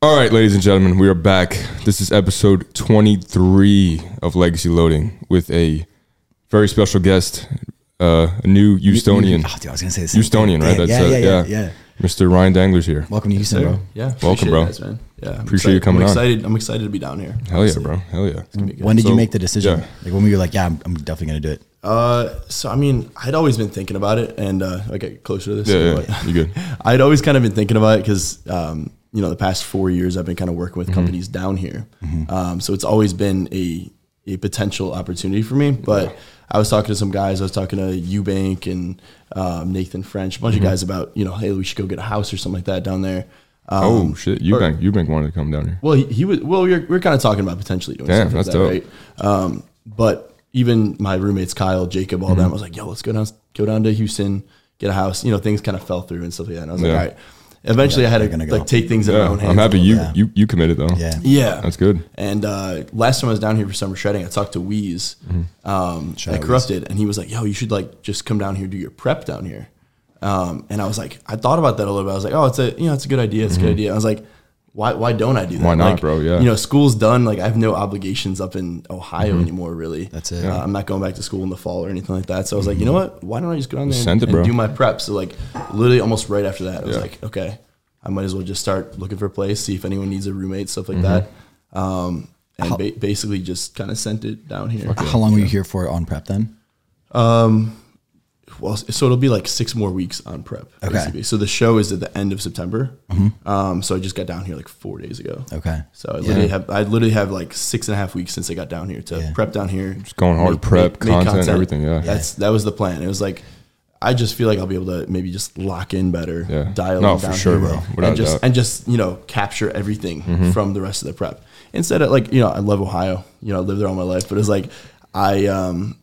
All right, ladies and gentlemen, we are back. This is episode 23 of Legacy Loading with a very special guest, uh, a new Houstonian. Oh, dude, I was gonna say the same Houstonian, thing. right? Yeah, That's yeah, it, yeah, yeah. yeah, Mr. Ryan Dengler's here. Welcome to Houston, bro. Yeah, Welcome, bro. it, guys, man. Yeah, I'm Appreciate you coming I'm on. excited. I'm excited to be down here. Hell yeah, bro. Hell yeah. When did So- you make the decision? yeah. Like when were you like, yeah, I'm, I'm definitely gonna do it. Uh, so I mean, I'd always been thinking about it, and uh, I get closer to this. Yeah, but- yeah. You good? I'd always kind of been thinking about it because, um, you know, the past four years I've been kind of working Mm-hmm. with companies down here. Um, so it's always been a, a potential opportunity for me. But I was talking to some guys, I was talking to Eubank and um, Nathan French, a bunch Mm-hmm. of guys about, you know, hey, we should go get a house or something like that down there. Um, Oh, shit. or- Eubank, Eubank wanted to come down here. well, he, he was. Well, we we're, we're kind of talking about potentially doing Damn, something like that, dope. right? Um, but even my roommates, Kyle, Jacob, all Mm-hmm. them, I was like, "Yo, let's go down, go down to Houston, get a house." You know, things kind of fell through and stuff like that. And I was Yeah. like, "All right." Eventually, I had to gonna go. like take things in Yeah, my own hands. I'm happy you. Yeah. you you committed though. Yeah. Yeah, That's good. And uh, last time I was down here for summer shredding, I talked to Weeze um, Shout at Corrupted, and he was like, "Yo, you should like just come down here, do your prep down here." Um, and I was like, I thought about that a little bit. I was like, "Oh, it's a you know, it's a good idea. It's a good idea." I was like, "Why why don't I do that? Mm-hmm. Why not, Like, bro? Yeah. you know, school's done. Like I have no obligations up in Ohio Mm-hmm. anymore. Really, That's it. Uh, I'm not going back to school in the fall or anything like that. So I was like, you know what? Why don't I just go down there Send and, it, and do my prep? So like, literally almost right after that, I was Yeah. like, okay, I might as well just start looking for a place, see if anyone needs a roommate, stuff like Mm-hmm. that. Um, and ba- basically just kind of sent it down here. How long were you here for on prep then? Well, so it'll be like six more weeks on prep. Okay. Basically. So the show is at the end of September. Um, so I just got down here like four days ago. Okay. So I Yeah. literally have I literally have like six and a half weeks since I got down here to Yeah. prep down here. Just going hard, prep, content, everything, yeah. That's that was the plan. It was like I just feel like I'll be able to maybe just lock in better, Yeah. dial No, in for down sure, here, bro. Without a and just doubt. Mm-hmm. and just you know capture everything from the rest of the prep. Instead of like you know I love Ohio, you know I lived there all my life, but it's like I um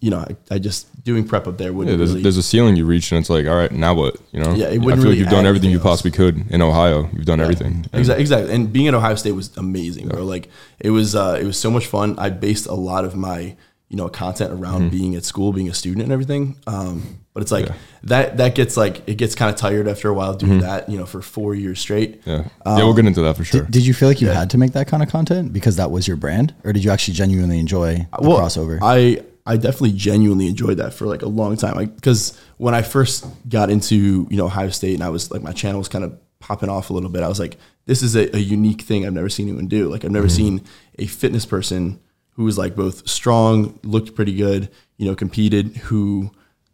you know I, I just doing prep up there wouldn't there's, really there's a ceiling you reach, and it's like, all right, now what? You know? Yeah, it I feel wouldn't like really you've done everything you possibly could in Ohio. You've done everything. Exactly, exactly. And being at Ohio State was amazing, bro. Like it was, uh, it was so much fun. I based a lot of my, you know, content around being at school, being a student, and everything. Um, but it's like Mm-hmm. Yeah. that that gets like it gets kind of tired after a while doing that, you know, for four years straight. Yeah. yeah, we'll get into that for sure. Did you feel like you had to make that kind of content because that was your brand, or did you actually genuinely enjoy the crossover? I I definitely genuinely enjoyed that for like a long time. Like because when I first got into you know Ohio State and I was like my channel was kind of popping off a little bit. I was like, this is a, a unique thing I've never seen anyone do. Like I've never Mm-hmm. seen a fitness person who was like both strong, looked pretty good, you know, competed, who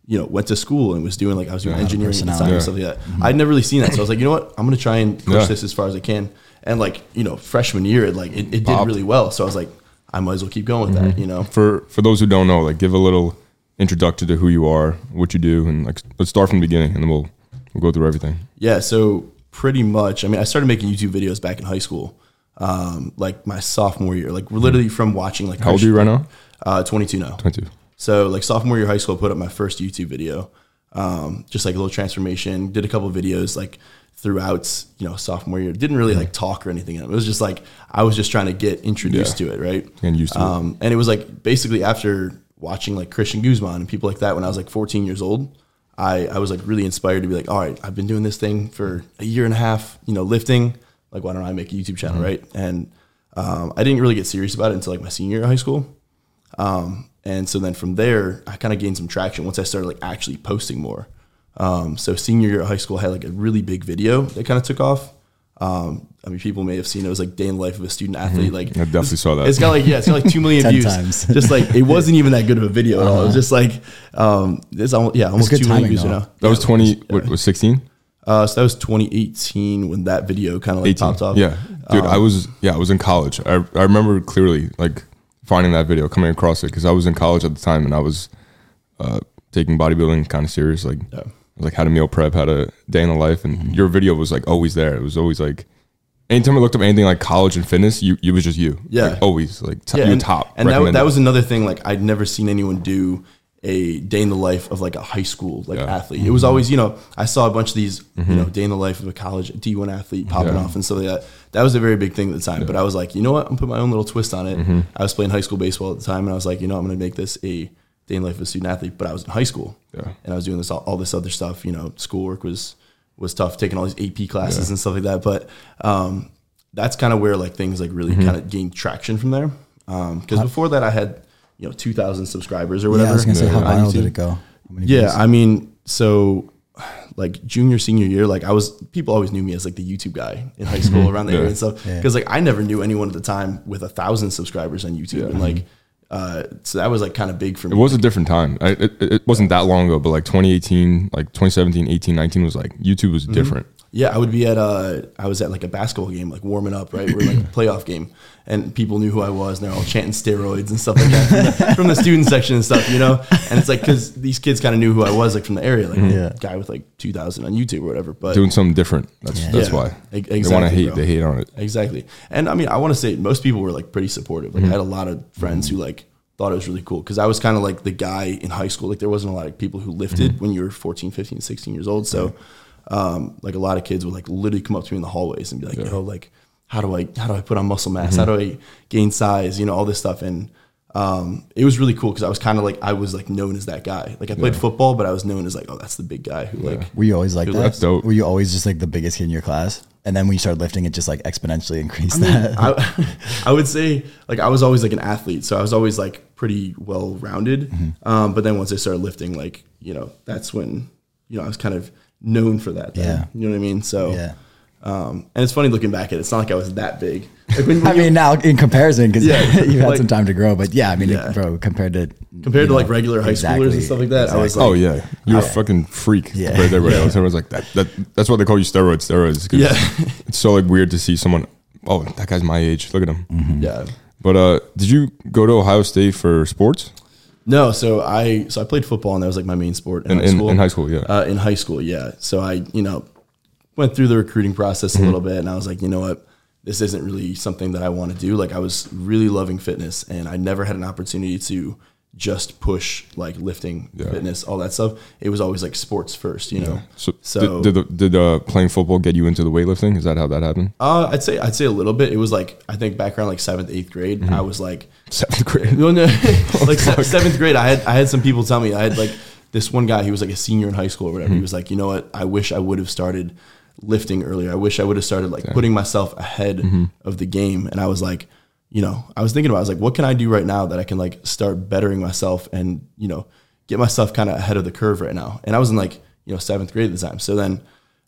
you know went to school and was doing like I was doing engineering at the time personality. and stuff like that. I'd never really seen that, so I was like, you know what, I'm gonna try and push Yeah. this as far as I can. And like you know, freshman year, it like it, it did really well. So I was like, I might as well keep going with that. You know. for for those who don't know, like give a little introduction to who you are, what you do, and like let's start from the beginning, and then we'll we'll go through everything. Yeah, so pretty much. I mean, I started making YouTube videos back in high school, um, like my sophomore year. Like, literally from watching like How old are you right now? Uh, 22 now. Twenty two. So like sophomore year high school, I put up my first YouTube video, um, just like a little transformation. Did a couple of videos like throughout, you know, sophomore year. Didn't really like talk or anything. It was just like I was just trying to get introduced Yeah. to it, right? Getting used to it. um, And it was like basically after watching like Christian Guzman and people like that when I was like 14 years old. I, I was like really inspired to be like, all right, I've been doing this thing for a year and a half, you know, lifting. Like, why don't I make a YouTube channel, Mm-hmm. right? And um, I didn't really get serious about it until like my senior year of high school. Um, and so then from there, I kind of gained some traction once I started like actually posting more. Um, so senior year of high school, I had like a really big video that kind of took off. Um, I mean, people may have seen it was like day in the life of a student athlete. Like Mm-hmm. I definitely saw that. It's got like yeah, it's got like two million views. times. Just like it wasn't even that good of a video at all. It was just like um, it's almost yeah, almost good two million timing, views. You though. know, That was Yeah. twenty. What was sixteen? Uh, so that was 2018 when that video kind of like 18. popped off. Yeah, dude, Um, I was yeah, I was in college. I I remember clearly like finding that video, coming across it because I was in college at the time and I was uh, taking bodybuilding kind of serious. Like, Yeah. Like how to meal prep, how to day in the life, and Mm-hmm. your video was like always there. It was always like. Anytime I looked up anything like college and fitness, you it was just you. Yeah. Like, always like t- yeah, you and, top. And that, that was another thing. Like I'd never seen anyone do a day in the life of like a high school like Yeah. Mm-hmm. athlete. It was always you know I saw a bunch of these you know day in the life of a college D one athlete popping Yeah. off and stuff like that. That was a very big thing at the time. But I was like, you know what? I'm putting my own little twist on it. Mm-hmm. I was playing high school baseball at the time, and I was like, you know, I'm going to make this a day in life of a student athlete. But I was in high school, Yeah. and I was doing this all, all this other stuff. You know, schoolwork was was tough, taking all these AP classes and stuff like that. But um, that's kind of where like things like really Mm-hmm. kind of gained traction from there. Because before that, I had you know two thousand subscribers or whatever. Yeah, I was gonna say, how on viral did it go? How many Yeah, views? I mean, so like junior senior year, like I was people always knew me as like the YouTube guy in high school around the Yeah. area and stuff. Yeah. Because like I never knew anyone at the time with a thousand subscribers on YouTube, and like uh, so that was like kind of big for me. It was a different time. I, it, it wasn't that long ago, but like 2018, like 2017, 18, 19 was like YouTube was different. Yeah, I would be at uh I was at like a basketball game, like warming up, right? We're like a playoff game, and people knew who I was, and they're all chanting steroids and stuff like that from the, from the student section and stuff, you know. And it's like because these kids kind of knew who I was, like from the area, like mm-hmm. Yeah. guy with like two thousand on YouTube or whatever. But Doing something different. That's Yeah. that's Yeah, why e- they want to exactly, hate. bro. They hate on it. Exactly. And I mean, I want to say most people were like pretty supportive. Like I had a mm-hmm. lot of friends who like thought it was really cool because I was kind of like the guy in high school. Like there wasn't a lot of people who lifted mm-hmm. when you were 14, 15, 16 years old. So um, like a lot of kids would like literally come up to me in the hallways and be like, yo, like, how do I, how do I put on muscle mass? How do I gain size? You know, all this stuff. And um, it was really cool because I was kind of like, I was like known as that guy. Like I played football, but I was known as like, oh, that's the big guy who like, Were you always like Dude, that? that's dope. Were you always just like the biggest kid in your class? And then when you started lifting, it just like exponentially increased that. I, I would say like I was always like an athlete, so I was always like pretty well rounded. Mm-hmm. Um, but then once I started lifting, like you know, that's when you know I was kind of known for that. then. Yeah. you know what I mean. So yeah. um, and it's funny looking back at it. It's not like I was that big. Like when, when I you- mean, now in comparison, because Yeah, you've had like- some time to grow, but yeah, I mean, Yeah. bro, compared to compared you to like regular high exactly, schoolers and stuff like that, I was like, oh yeah, you're a fucking freak Yeah. compared to everybody Yeah. else. Everyone's like that. That that's why they call you steroids. Steroids. 'cause Yeah. it's so like weird to see someone. Oh, that guy's my age. Look at him. Mm-hmm. yeah. But uh, did you go to Ohio State for sports No, so I so I played football and that was like my main sport in, in high school. in high school? Yeah. Uh, in high school, yeah. So I, you know, went through the recruiting process a Mm-hmm. little bit, and I was like, you know what, this isn't really something that I want to do. Like, I was really loving fitness, and I never had an opportunity to just push like lifting, Yeah. fitness, all that stuff. It was always like sports first, you know. so, So, did did, the, did uh, playing football get you into the weightlifting? Is that how that happened? uh, I'd say I'd say a little bit. It was like I think back around like seventh, eighth grade, Mm-hmm. I was like, Seventh grade. No, no. like se- seventh grade, I had I had some people tell me I had like this one guy. He was like a senior in high school or whatever. Mm-hmm. He was like, you know what? I wish I would have started lifting earlier. I wish I would have started like putting myself ahead Mm-hmm. of the game. And I was like, you know, I was thinking about. I was like, what can I do right now that I can like start bettering myself and you know get myself kind of ahead of the curve right now. And I was in like you know seventh grade at the time. So then,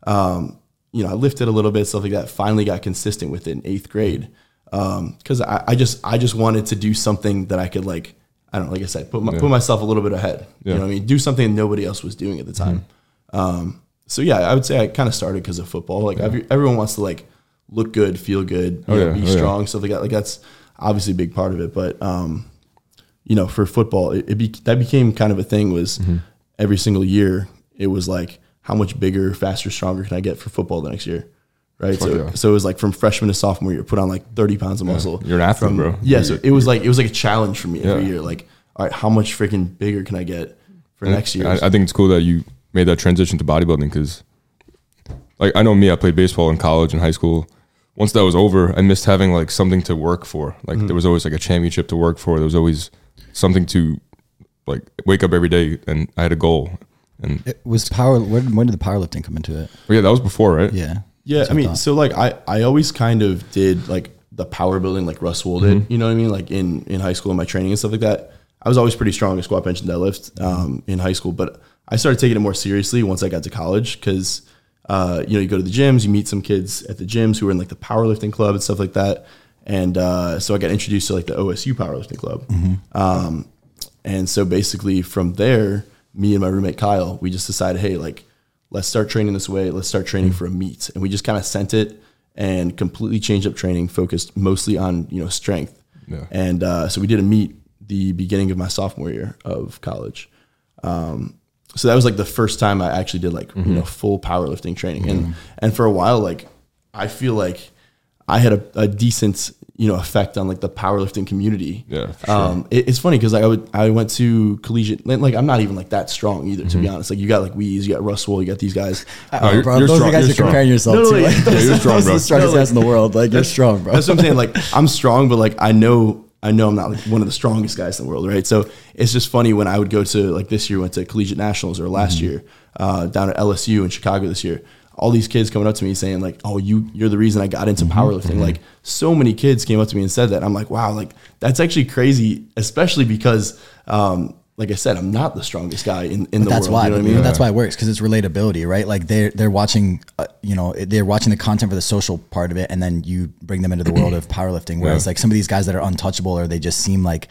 um, you know, I lifted a little bit, stuff like that. Finally got consistent with it in eighth grade Um, because I, I just I just wanted to do something that I could like I don't know, like I said, put my, put myself a little bit ahead. You know what I mean? Do something nobody else was doing at the time. Um, so yeah, I would say I kind of started because of football. Like every, everyone wants to like look good, feel good, Oh, know, yeah. be Oh, yeah. strong, stuff like that. Like that's obviously a big part of it. But um, you know, for football, it, it be, that became kind of a thing. Was Mm-hmm. every single year it was like how much bigger, faster, stronger can I get for football the next year? Right. So, yeah. so it was like from freshman to sophomore year, put on like 30 pounds of muscle. You're an athlete, From- bro. Yeah. So it was like, it was like a challenge for me every year. Like, all right, how much freaking bigger can I get for next year? I, I think it's cool that you made that transition to bodybuilding because, like, I know me, I played baseball in college and high school. Once that was over, I missed having like something to work for. Like, Mm-hmm. there was always like a championship to work for. There was always something to like wake up every day, and I had a goal. And It was power. When, when did the powerlifting come into it? but yeah, that was before, right? Yeah. Yeah, That's I mean, thought. so like I, I always kind of did like the power building like Russ Wool did, you know what I mean? Like in, in high school in my training and stuff like that. I was always pretty strong at squat, bench, and deadlift um, in high school, but I started taking it more seriously once I got to college because uh, you know you go to the gyms, you meet some kids at the gyms who are in like the powerlifting club and stuff like that, and uh, so I got introduced to like the OSU powerlifting club. Um, and so basically from there, me and my roommate Kyle, we just decided, hey, like, let's start training this way. Let's start training for a meet. And we just kind of sent it and completely changed up training, focused mostly on, you know, strength. Yeah. And uh, so we did a meet the beginning of my sophomore year of college. Um, so that was like the first time I actually did like, you know, full powerlifting training. And, and for a while, like, I feel like I had a, a decent, you know, effect on like the powerlifting community. Yeah, sure. Um, it- it's funny because like I would I went to collegiate like I'm not even like that strong either to Mm-hmm. be honest. Like you got like Weeze, you got Russell, you got these guys. Oh, you're- bro, you're those strong, are the guys you're you're comparing yourself No, no, to. like- Like, Yeah, those, you're strong, those are bro. the strongest No, like- guys in the world. Like you're strong, bro. That's what I'm saying. Like I'm strong, but like I know I know I'm not like one of the strongest guys in the world, right? So it's just funny when I would go to like this year went to collegiate nationals or last year uh, down at LSU in Chicago this year. all these kids coming up to me saying like, "Oh, you you're the reason I got into Mm-hmm. powerlifting." Like so many kids came up to me and said that. I'm like, "Wow, like that's actually crazy," especially because um like I said, I'm not the strongest guy in, in the that's world. why you know I mean? that's why it works because it's relatability right like they're they're watching uh, you know they're watching the content for the social part of it and then you bring them into the world of powerlifting whereas Yeah. like some of these guys that are untouchable or they just seem like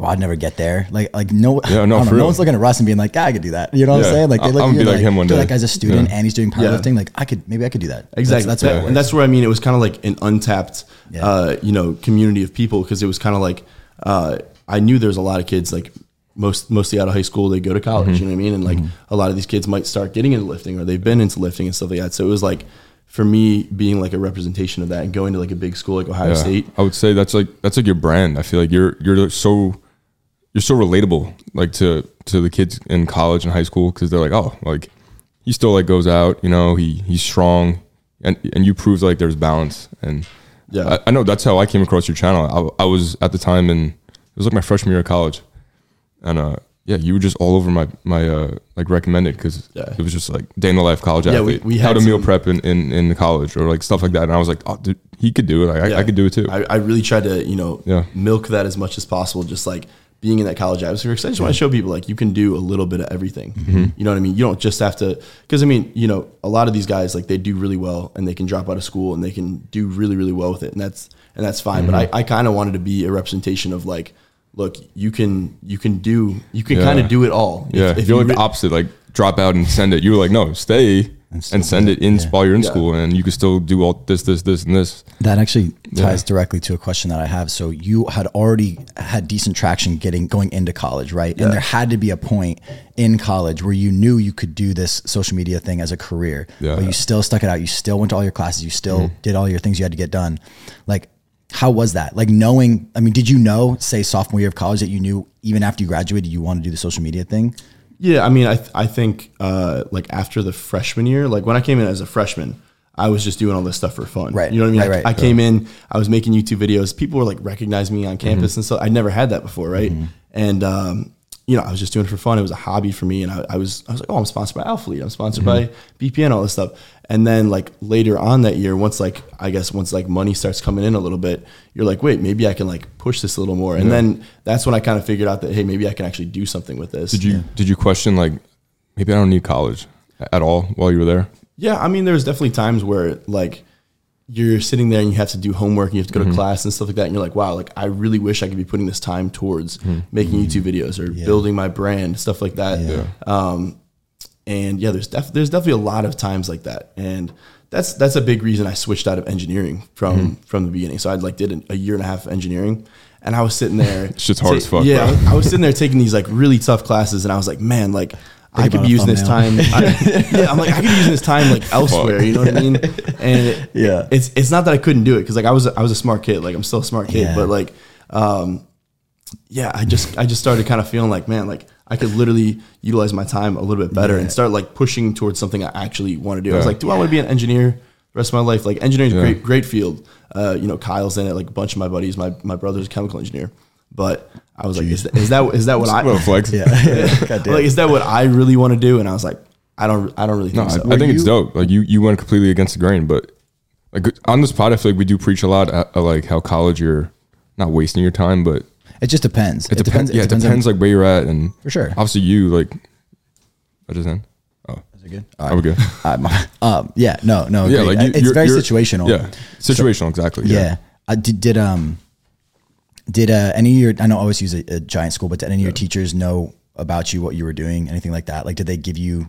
well I'd never get there like like no Yeah, no, know, no one's looking at Russ and being like yeah I could do that you know what Yeah. I'm saying like they look I'm be like him one day." that guy's a student and he's doing powerlifting like I could maybe I could do that Exactly. that's, that's That- and that's where I mean it was kind of like an untapped, uh, you know, community of people because it was kind of like uh, I knew there was a lot of kids like most mostly out of high school they go to college. Mm-hmm. You know what I mean? And like a lot of these kids might start getting into lifting or they've been into lifting and stuff like that. So it was like for me being like a representation of that and going to like a big school like Ohio Yeah. State. I would say that's like that's like your brand. I feel like you're you're so you're so relatable like to to the kids in college and high school because they're like oh like he still like goes out you know he he's strong and and you prove like there's balance and Yeah. I, I know that's how I came across your channel. I, I was at the time and it was like my freshman year of college, and uh yeah you were just all over my my uh like recommended because Yeah. it was just like day in the life college Yeah, we- athlete we how had to meal prep in, in in college or like stuff like that and I was like oh dude he could do it I, Yeah. I could do it too I, I really tried to, you know, Yeah. milk that as much as possible, just like being in that college atmosphere. Because I just want to show people like you can do a little bit of everything. Mm-hmm. You know what I mean? You don't just have to, because I mean, you know, a lot of these guys like they do really well and they can drop out of school and they can do really, really well with it, and that's and that's fine. But Mm-hmm. I, I kind of wanted to be a representation of like, look, you can you can do you can Yeah. kind of do it all. If- Yeah, if you're you like re- the opposite. Like drop out and send it. You were like, no, stay and, still send it it. in Yeah. while you're in Yeah. school, and you can still do all this, this, this, and this. That actually ties Yeah. directly to a question that I have. So you had already had decent traction getting going into college, right? Yeah. And there had to be a point in college where you knew you could do this social media thing as a career. Yeah. But you still stuck it out. You still went to all your classes. You still Mm-hmm. did all your things you had to get done. Like how was that? Like knowing, I mean, did you know, say sophomore year of college that you knew even after you graduated, you want to do the social media thing? Yeah, I mean, I th- I think uh, like after the freshman year, like when I came in as a freshman, I was just doing all this stuff for fun. Right, You know what I mean? right, I, right. I came in, I was making YouTube videos. People were like recognizing me on campus and stuff. I never had that before, right? And um, you know, I was just doing it for fun. It was a hobby for me, and I, I was I was like, oh, I'm sponsored by Alphalete. I'm sponsored mm-hmm. by BPN, all this stuff. And then like later on that year, once like I guess once like money starts coming in a little bit, you're like, wait, maybe I can like push this a little more. And then that's when I kind of figured out that hey, maybe I can actually do something with this. Did you did you question like maybe I don't need college at all while you were there? Yeah, I mean, there's definitely times where like you're sitting there and you have to do homework and you have to go Mm-hmm. to class and stuff like that, and you're like, wow, like I really wish I could be putting this time towards Mm-hmm. making YouTube videos or building my brand, stuff like that. Yeah. Um, and yeah, there's def- there's definitely a lot of times like that, and that's that's a big reason I switched out of engineering from Mm-hmm. from the beginning. So I like did an- a year and a half of engineering, and I was sitting there. Shit's hard as fuck, Yeah, bro. I was sitting there taking these like really tough classes, and I was like, man, like. I could be using this time. I, yeah, I'm like I could be using this time like elsewhere. You know what I mean? And it- Yeah. it's it's not that I couldn't do it because like I was a, I was a smart kid. Like I'm still a smart kid, Yeah. but like, um, yeah, I just I just started kind of feeling like man, like I could literally utilize my time a little bit better and start like pushing towards something I actually want to do. I was like, do I want to be an engineer the rest of my life? Like engineering is a Yeah. great great field. Uh, you know, Kyle's in it. Like a bunch of my buddies. My my brother's a chemical engineer. But I was like, is that, is that is that what I flex. Yeah. Like? Is that what I really want to do? And I was like, I don't I don't really No, think I, so. I think it's dope. Like you, you went completely against the grain, but like on this pod, I feel like we do preach a lot at, at, like how college you're not wasting your time, but It just depends. it, depends. Yeah, it depends, on- like where you're at, and For sure. Obviously, you like. What is that? Oh, Is it good? are we good? Uh, um, yeah, no, no. Yeah, like you, it's you're- very you're- situational. Yeah, situational. exactly. yeah. Yeah. I did, did um did uh, any of your I know I always use a, a giant school, but did any of your teachers know about you, what you were doing, anything like that? Like, did they give you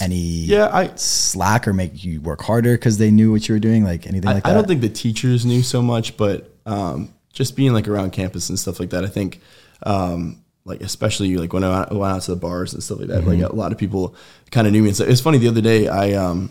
any Yeah, I slack or make you work harder because they knew what you were doing? Like anything I, like that? I don't think the teachers knew so much, but um, just being like around campus and stuff like that, I think, um, like especially like when I went out to the bars and stuff like that, Mm-hmm. like a lot of people kind of knew me. And so it's funny. The other day, I um,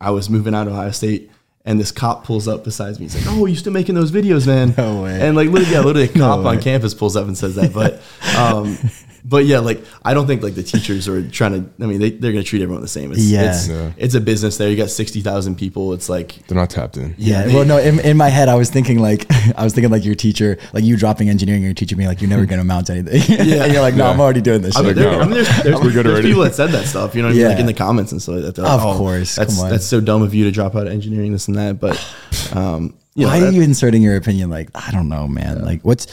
I was moving out of Ohio State. And this cop pulls up beside me. He's like, "Oh, you still making those videos, man?" No way. And like, literally, yeah, literally, a cop on campus pulls up and says that. But, um, but yeah, like I don't think like the teachers are trying to. I mean, they they're gonna treat everyone the same. It's, Yeah. it's, Yeah. it's a business there. You got sixty thousand people. It's like They're not tapped in. Yeah. they- well, no, in, in my head, I was thinking like, I was thinking like your teacher, like you dropping engineering, your teacher being like, you're never going to amount to anything. Yeah. and you're like, no, Yeah. I'm already doing this I mean, shit. there, no. I mean, there's, there's, We're good there's already. people that said that stuff, you know what I mean? Like Yeah. in the comments and stuff like that. They're like, Of oh, course, That's, come on. that's so dumb of you to drop out of engineering, this and that. But, um, you know, Why that- are you inserting your opinion? Like, I don't know, man. Like, what's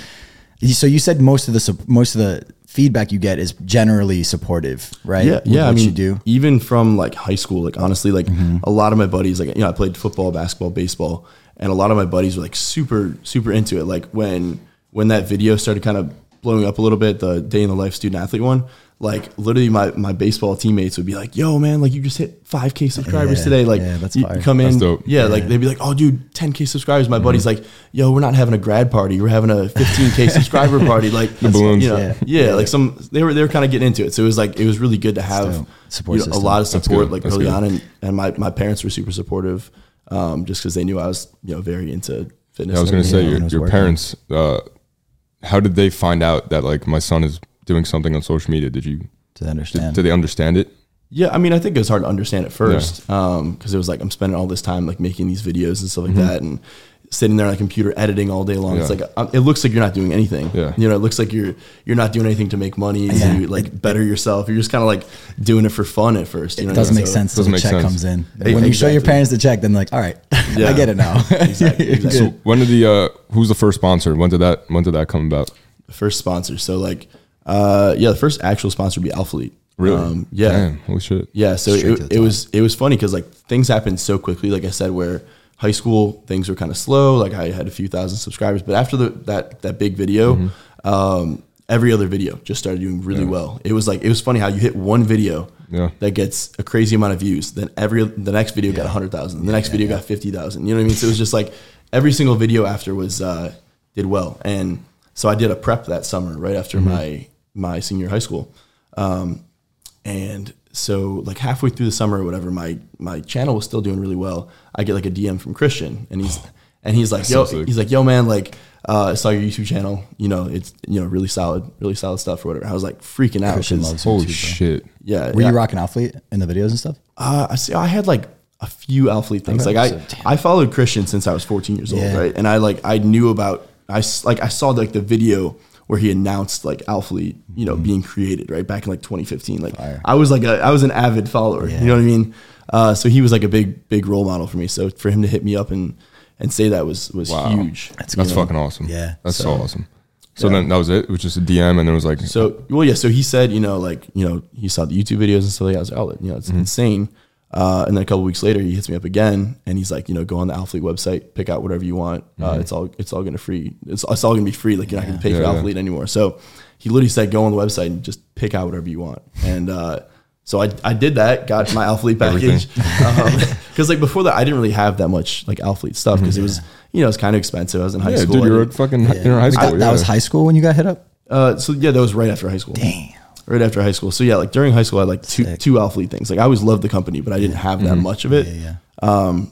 so you said most of the most of the feedback you get is generally supportive, right? yeah, With yeah. I mean, you do. even from like high school, like honestly, like Mm-hmm. a lot of my buddies, like you know, I played football, basketball, baseball, and a lot of my buddies were like super, super into it. Like when when that video started kind of blowing up a little bit, the day in the life student athlete one. Like literally, my, my baseball teammates would be like, "Yo, man, like you just hit 5k subscribers Yeah, today. Like, yeah, that's you fire. come in, That's dope. yeah, Like they'd be like, "Oh, dude, 10k subscribers." My buddy's Mm-hmm. like, "Yo, we're not having a grad party. We're having a 15k subscriber party." Like The balloons. you know, Yeah. yeah, like some they were they were kind of getting into it. So it was like it was really good to have. Support you know, a lot of support like That's early good. on, and, and my, my parents were super supportive, um, just because they knew I was you know very into fitness. I was gonna say your, your parents. Uh, how did they find out that like my son is doing something on social media? Did you To did, understand. did they understand it? Yeah, I mean, I think it was hard to understand at first because it was like I'm spending all this time like making these videos and stuff like that, and sitting there on a computer editing all day long. It's Mm-hmm. Like um, it looks like you're not doing anything. Yeah. you know, it looks like you're you're not doing anything to make money Yeah. to like better yourself. You're just kind of like doing it for fun at first. You know, it doesn't make So- sense till Doesn't the make check sense. comes in. Hey, when you show your parents the check, then like, all right, I get it now. Exactly, exactly. So when did the uh, who's the first sponsor? When did that when did that come about? first sponsor. So like, uh, yeah, the first actual sponsor would be Alphalete. Really? Um, yeah. Damn, holy shit. Yeah, so Straight it, it was it was funny because like things happened so quickly. Like I said, where high school things were kind of slow. Like I had a few thousand subscribers, but after the, that that big video, Mm-hmm. um, every other video just started doing really well. It was like it was funny how you hit one video Yeah. that gets a crazy amount of views, then every the next video got a hundred thousand, the next video got fifty thousand. You know what I mean? So it was just like every single video after was uh, did well, and so I did a prep that summer right after Mm-hmm. my my senior high school. Um, and so like halfway through the summer or whatever, my my channel was still doing really well. I get like a DM from Christian, and he's and he's like, yo, so he's like, yo, man, like uh, I saw your YouTube channel. You know, it's you know really solid, really solid stuff or whatever. I was like freaking out. Christian 'cause- loves Holy YouTube, bro. shit. Yeah, Were yeah. you rocking Alphalete in the videos and stuff? Uh, I see. I had like a few Alphalete things. Okay. Like I, damn. I followed Christian since I was 14 years old, Yeah. right? And I like I knew about I s- like I saw like the video where he announced like Alphalete, you know, being created right back in like 2015. Like Mm-hmm. Fire. I was like a I was an avid follower. Yeah. You know what I mean? Uh, so he was like a big big role model for me. So for him to hit me up and and say that was was Wow. huge. That's, you know? fucking awesome. Yeah. That's so, So- awesome. So Yeah. then that was it. It was just a DM, and then it was like, So well, yeah. So he said, you know, like you know, he saw the YouTube videos and stuff. Like that. I was like, oh, you know, it's Mm-hmm. insane. Uh, and then a couple weeks later, he hits me up again, and he's like, you know, go on the Alphalete website, pick out whatever you want. Uh, it's all it's all gonna free. It's, it's all gonna be free. Like you're not gonna pay Mm-hmm. Yeah, for yeah. Anymore. So he literally said, go on the website and just pick out whatever you want. And uh, so I, I did that. Got my Alphalete package because like before that, I didn't really have that much like Alphalete stuff because it was you know it's kind of expensive. I was in high yeah, school. dude, you're a didn't- fucking in high school. that, that yeah. was high school when you got hit up. Uh, so yeah, that was right after high school. Dang. Right after high school. So yeah, like during high school, I had like two Sick. two Alphalete things. Like I always loved the company, but I didn't have that much of it. Yeah, yeah. Um,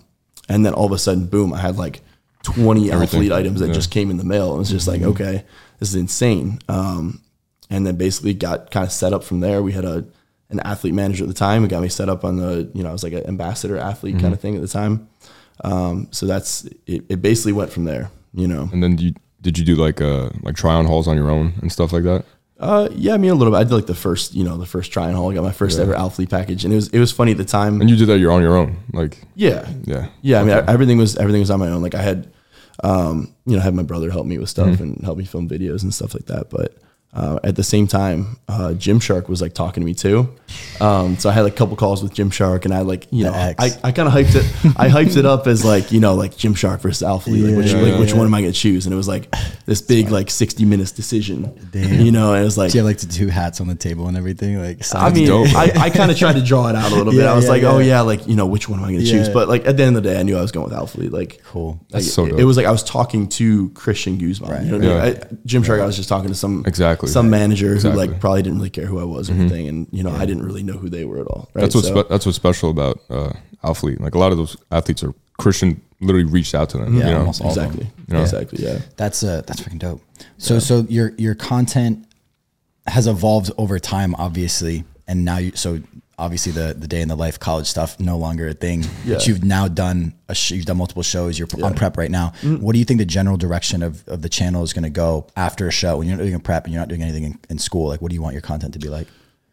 and then all of a sudden, boom! I had like twenty Everything. Alphalete items that Yeah. just came in the mail. It was just like, Mm-hmm. okay, this is insane. Um, and then basically got kind of set up from there. We had a an athlete manager at the time who got me set up on the you know I was like an ambassador athlete Mm-hmm. kind of thing at the time. Um, so that's it. It basically went from there. You know. And then you did you do like uh like try on hauls on your own and stuff like that? Uh, yeah, I mean a little bit. I did like the first, you know, the first try and haul. I got my first ever Alphalete package, and it was it was funny at the time. And you did that you're on your own, like yeah, yeah, yeah. I mean, I, everything was everything was on my own. Like I had, um, you know, I had my brother help me with stuff Mm-hmm. and help me film videos and stuff like that. But uh, at the same time, uh, Gymshark was like talking to me too. Um, so I had like a couple calls with Gymshark, and I like you The know X. I, I kind of hyped it. I hyped it up as like you know like Gymshark versus Alphalete. Like which Yeah, like yeah, which yeah. one am I gonna choose? And it was like this big like sixty minutes decision. Damn. You know, and it was like Do you have like the two hats on the table and everything? Like, I mean, dope. I, I kind of tried to draw it out a little bit. Yeah, I was yeah, like, oh yeah. yeah, like you know, which one am I going to choose? But like at the end of the day, I knew I was going with Alphalete. Like, cool. That's like, so it, dope. it was like I was talking to Christian Guzman. Right. You know what I mean? Yeah. I, Gymshark, I was just talking to some Exactly. Some manager Exactly. Mm-hmm. who like probably didn't really care who I was or anything, and you know, I didn't really know who they were at all. Right? that's what's So- spe- that's what's special about uh Alphalete. Like a lot of those athletes are Christian. Literally reached out to them. Yeah, you know? almost all of them. exactly, Yeah. exactly, yeah. That's uh that's freaking dope. So so your your content has evolved over time, obviously, and now you so obviously the the day in the life college stuff no longer a thing. Yeah. But you've now done a sh- you've done multiple shows. You're on prep right now. Mm-hmm. What do you think the general direction of, of the channel is going to go after a show when you're not doing a prep and you're not doing anything in, in school? Like, what do you want your content to be like?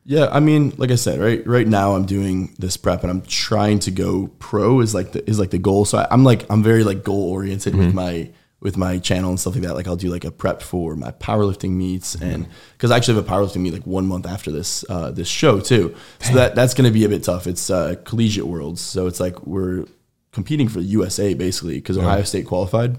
Yeah, I mean, like I said, right right now I'm doing this prep and I'm trying to go pro is like the is like the goal. So I, I'm like I'm very like goal oriented with my with my channel and stuff like that. Like I'll do like a prep for my powerlifting meets and because I actually have a powerlifting meet like one month after this uh, this show too. So that that's gonna be a bit tough. It's uh, collegiate worlds, so it's like we're competing for the USA basically because Ohio State qualified.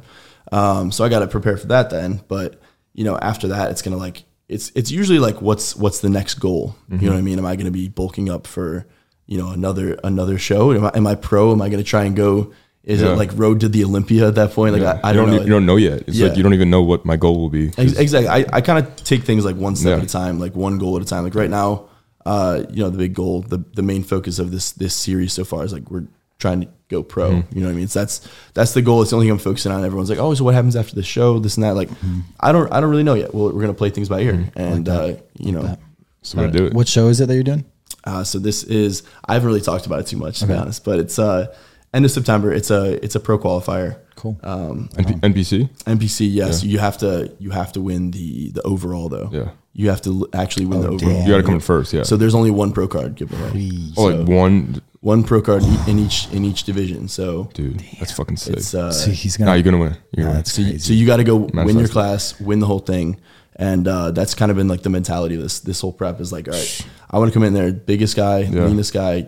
Um, so I got to prepare for that then. But you know, after that, it's gonna like it's it's usually like what's what's the next goal? You know what I mean? Am I gonna be bulking up for you know another another show? Am I, am I pro? Am I gonna try and go? Is Yeah. it like road to the Olympia at that point? Like Yeah. I, I don't, don't, know. e- you don't know yet. It's Yeah. like you don't even know what my goal will be. Exactly. I, I kind of take things like one step Yeah. at a time, like one goal at a time. Like right now, uh, you know, the big goal, the the main focus of this this series so far is like we're trying to go pro. Mm-hmm. You know what I mean? It's that's that's the goal. It's the only thing I'm focusing on. Everyone's like, oh, so what happens after the show? This and that. Like, Mm-hmm. I don't I don't really know yet. Well, we're gonna play things by ear, and uh, you know. So I'm gonna do it. What show is it that you're doing? Uh, so this is I haven't really talked about it too much to be honest, but it's uh end of September. It's a it's a pro qualifier. Cool. Um, NP- NPC. NPC, yes, you have to you have to win the the overall though. Yeah. you have to l- actually win the Oh, overall. damn. You got to come in first. Yeah. So there's only one pro card given away. Please. oh, like one One pro card e- in each in each division. So dude. That's fucking sick. it's uh, So he's gonna. you're gonna win. You're gonna win. that's so you, crazy. so you got to go win your class, win the whole thing, and uh, that's kind of been like the mentality of this this whole prep is like, all right, I want to come in there, biggest guy, Yeah. meanest guy,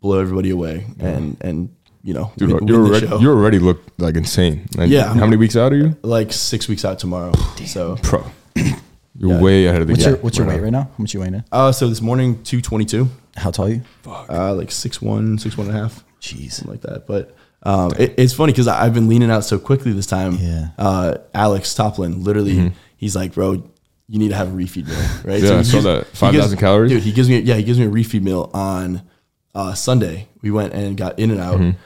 blow everybody away, and and you know, Dude, win, you win the already show. you already look like insane. And Yeah, How I'm- many weeks out are you, like six weeks out tomorrow. Damn. So bro? You're Yeah. way ahead of the what's game. your what's your weight right now? How much you weighing in? uh, so this morning two twenty two, How tall are you? uh, like six one, six one and a half. Jeez. something like that. But um, it, it's funny because I've been leaning out so quickly this time. Yeah. Uh, Alex Toplin, literally, he's like, bro, you need to have a refeed meal, right? Mm-hmm. Yeah, I he saw gives- that. 5,000 calories? Dude, he gives me, yeah, he gives me a refeed meal on uh, Sunday. We went and got in and out. Mm-hmm.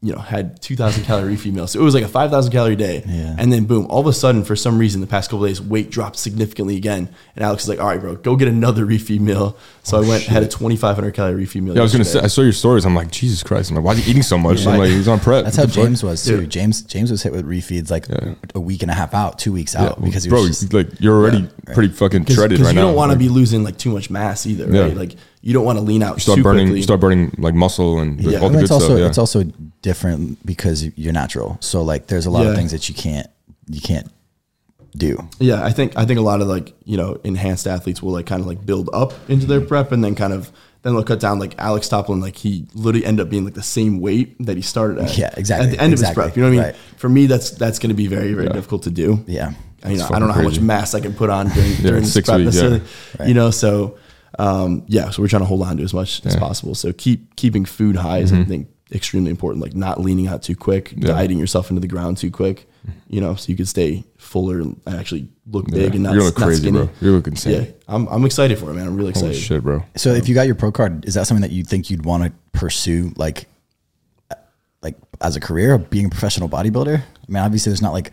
You know, had two thousand calorie refeed meal, so it was like a five thousand calorie day. Yeah. And then boom, all of a sudden, for some reason, the past couple days, weight dropped significantly again. And Alex is like, "All right, bro, go get another refeed meal." So I went had a twenty five hundred calorie refeed meal. Oh, Yeah, I was gonna say. I saw your stories. I'm like, Jesus Christ! I'm like, why is he eating so much? I'm like, he's on prep. That's how? James was too. Dude. James James was hit with refeeds like a week and a half out, two weeks Yeah, out because he bro, was just, like you're already pretty fucking shredded right you now. don't want to Like, be losing like too much mass either, Yeah. right? Like you don't want to lean out you start burning. quickly. You start burning like muscle and Yeah. all And the good it's also stuff. Yeah. it's also different because you're natural. So like there's a lot of things that you can't you can't do. yeah, I think I think a lot of like you know enhanced athletes will like kind of like build up into their mm-hmm. prep and then kind of then they'll cut down. Like Alex Toplin, like he literally end up being like the same weight that he started at. Yeah, exactly, At the end exactly, of his prep, you know what I mean? right. For me, that's that's going to be very very difficult to do. Yeah. I, It's I don't know how much mass I can put on during, during prep weeks, yeah. necessarily. You know, so um, yeah, so we're trying to hold on to as much as possible. So keep keeping food high is I think extremely important. Like not leaning out too quick, Mm-hmm. Yeah. dieting yourself into the ground too quick. You know, so you can stay fuller and actually look Yeah. big and not, You're gonna look not crazy, skinny. bro. You look insane. Yeah, I'm I'm excited for it, man. I'm really excited. Holy excited. shit, bro. So if you got your pro card, is that something that you think you'd want to pursue like like as a career, being a professional bodybuilder? I mean, obviously there's not like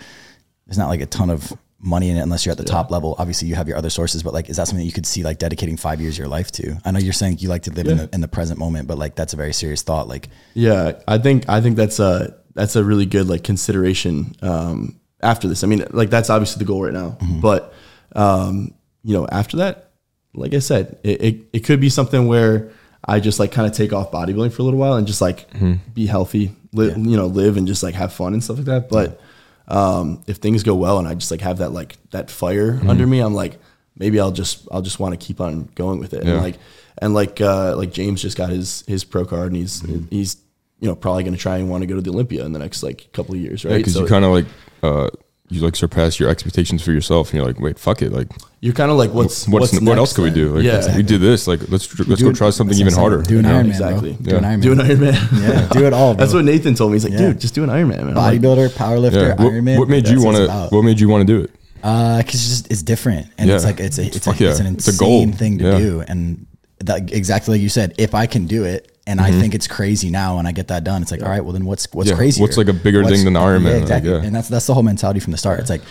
there's not like a ton of money in it unless you're at the top level. Obviously you have your other sources, but like is that something that you could see like dedicating five years of your life to? I know you're saying you like to live in, the, in the present moment, but like that's a very serious thought. Like Yeah, I think I think that's a that's a really good like consideration um, after this. I mean, like that's obviously the goal right now, but um, you know, after that, like I said, it, it, it could be something where I just like kind of take off bodybuilding for a little while and just like be healthy, li- you know, live and just like have fun and stuff like that. But um, if things go well and I just like have that like that fire under me, I'm like maybe I'll just I'll just want to keep on going with it. Yeah. And like and like uh, like James just got his his pro card and he's he's you know probably going to try and want to go to the Olympia in the next like couple of years, right? because so you kind of like uh, you like surpass your expectations for yourself, and you're like, wait, fuck it, like you're kind of like what's what's, what's what else next could we do? Like, yeah, we did this. Like, let's let's Do go it- try something even harder. Do an Yeah, Ironman, exactly. bro. Do an Yeah. Ironman. do an Ironman. Yeah, do it all. Bro. That's what Nathan told me. He's like, Yeah. dude, just do an Ironman, man. I'm bodybuilder, powerlifter, Yeah. What, Ironman. what made you want it's to? about. What made you want to do it? Uh, cause it's just, it's different. And it's like, it's a, it's, Fuck a, yeah. it's an It's a insane goal. thing to Yeah. do. And that exactly like you said, if I can do it and Mm-hmm. I think it's crazy now and I get that done, it's like, all right, well then what's, what's Yeah. crazy? What's like a bigger thing than Ironman? Yeah, Like, exactly. yeah. And that's, that's the whole mentality from the start. It's like,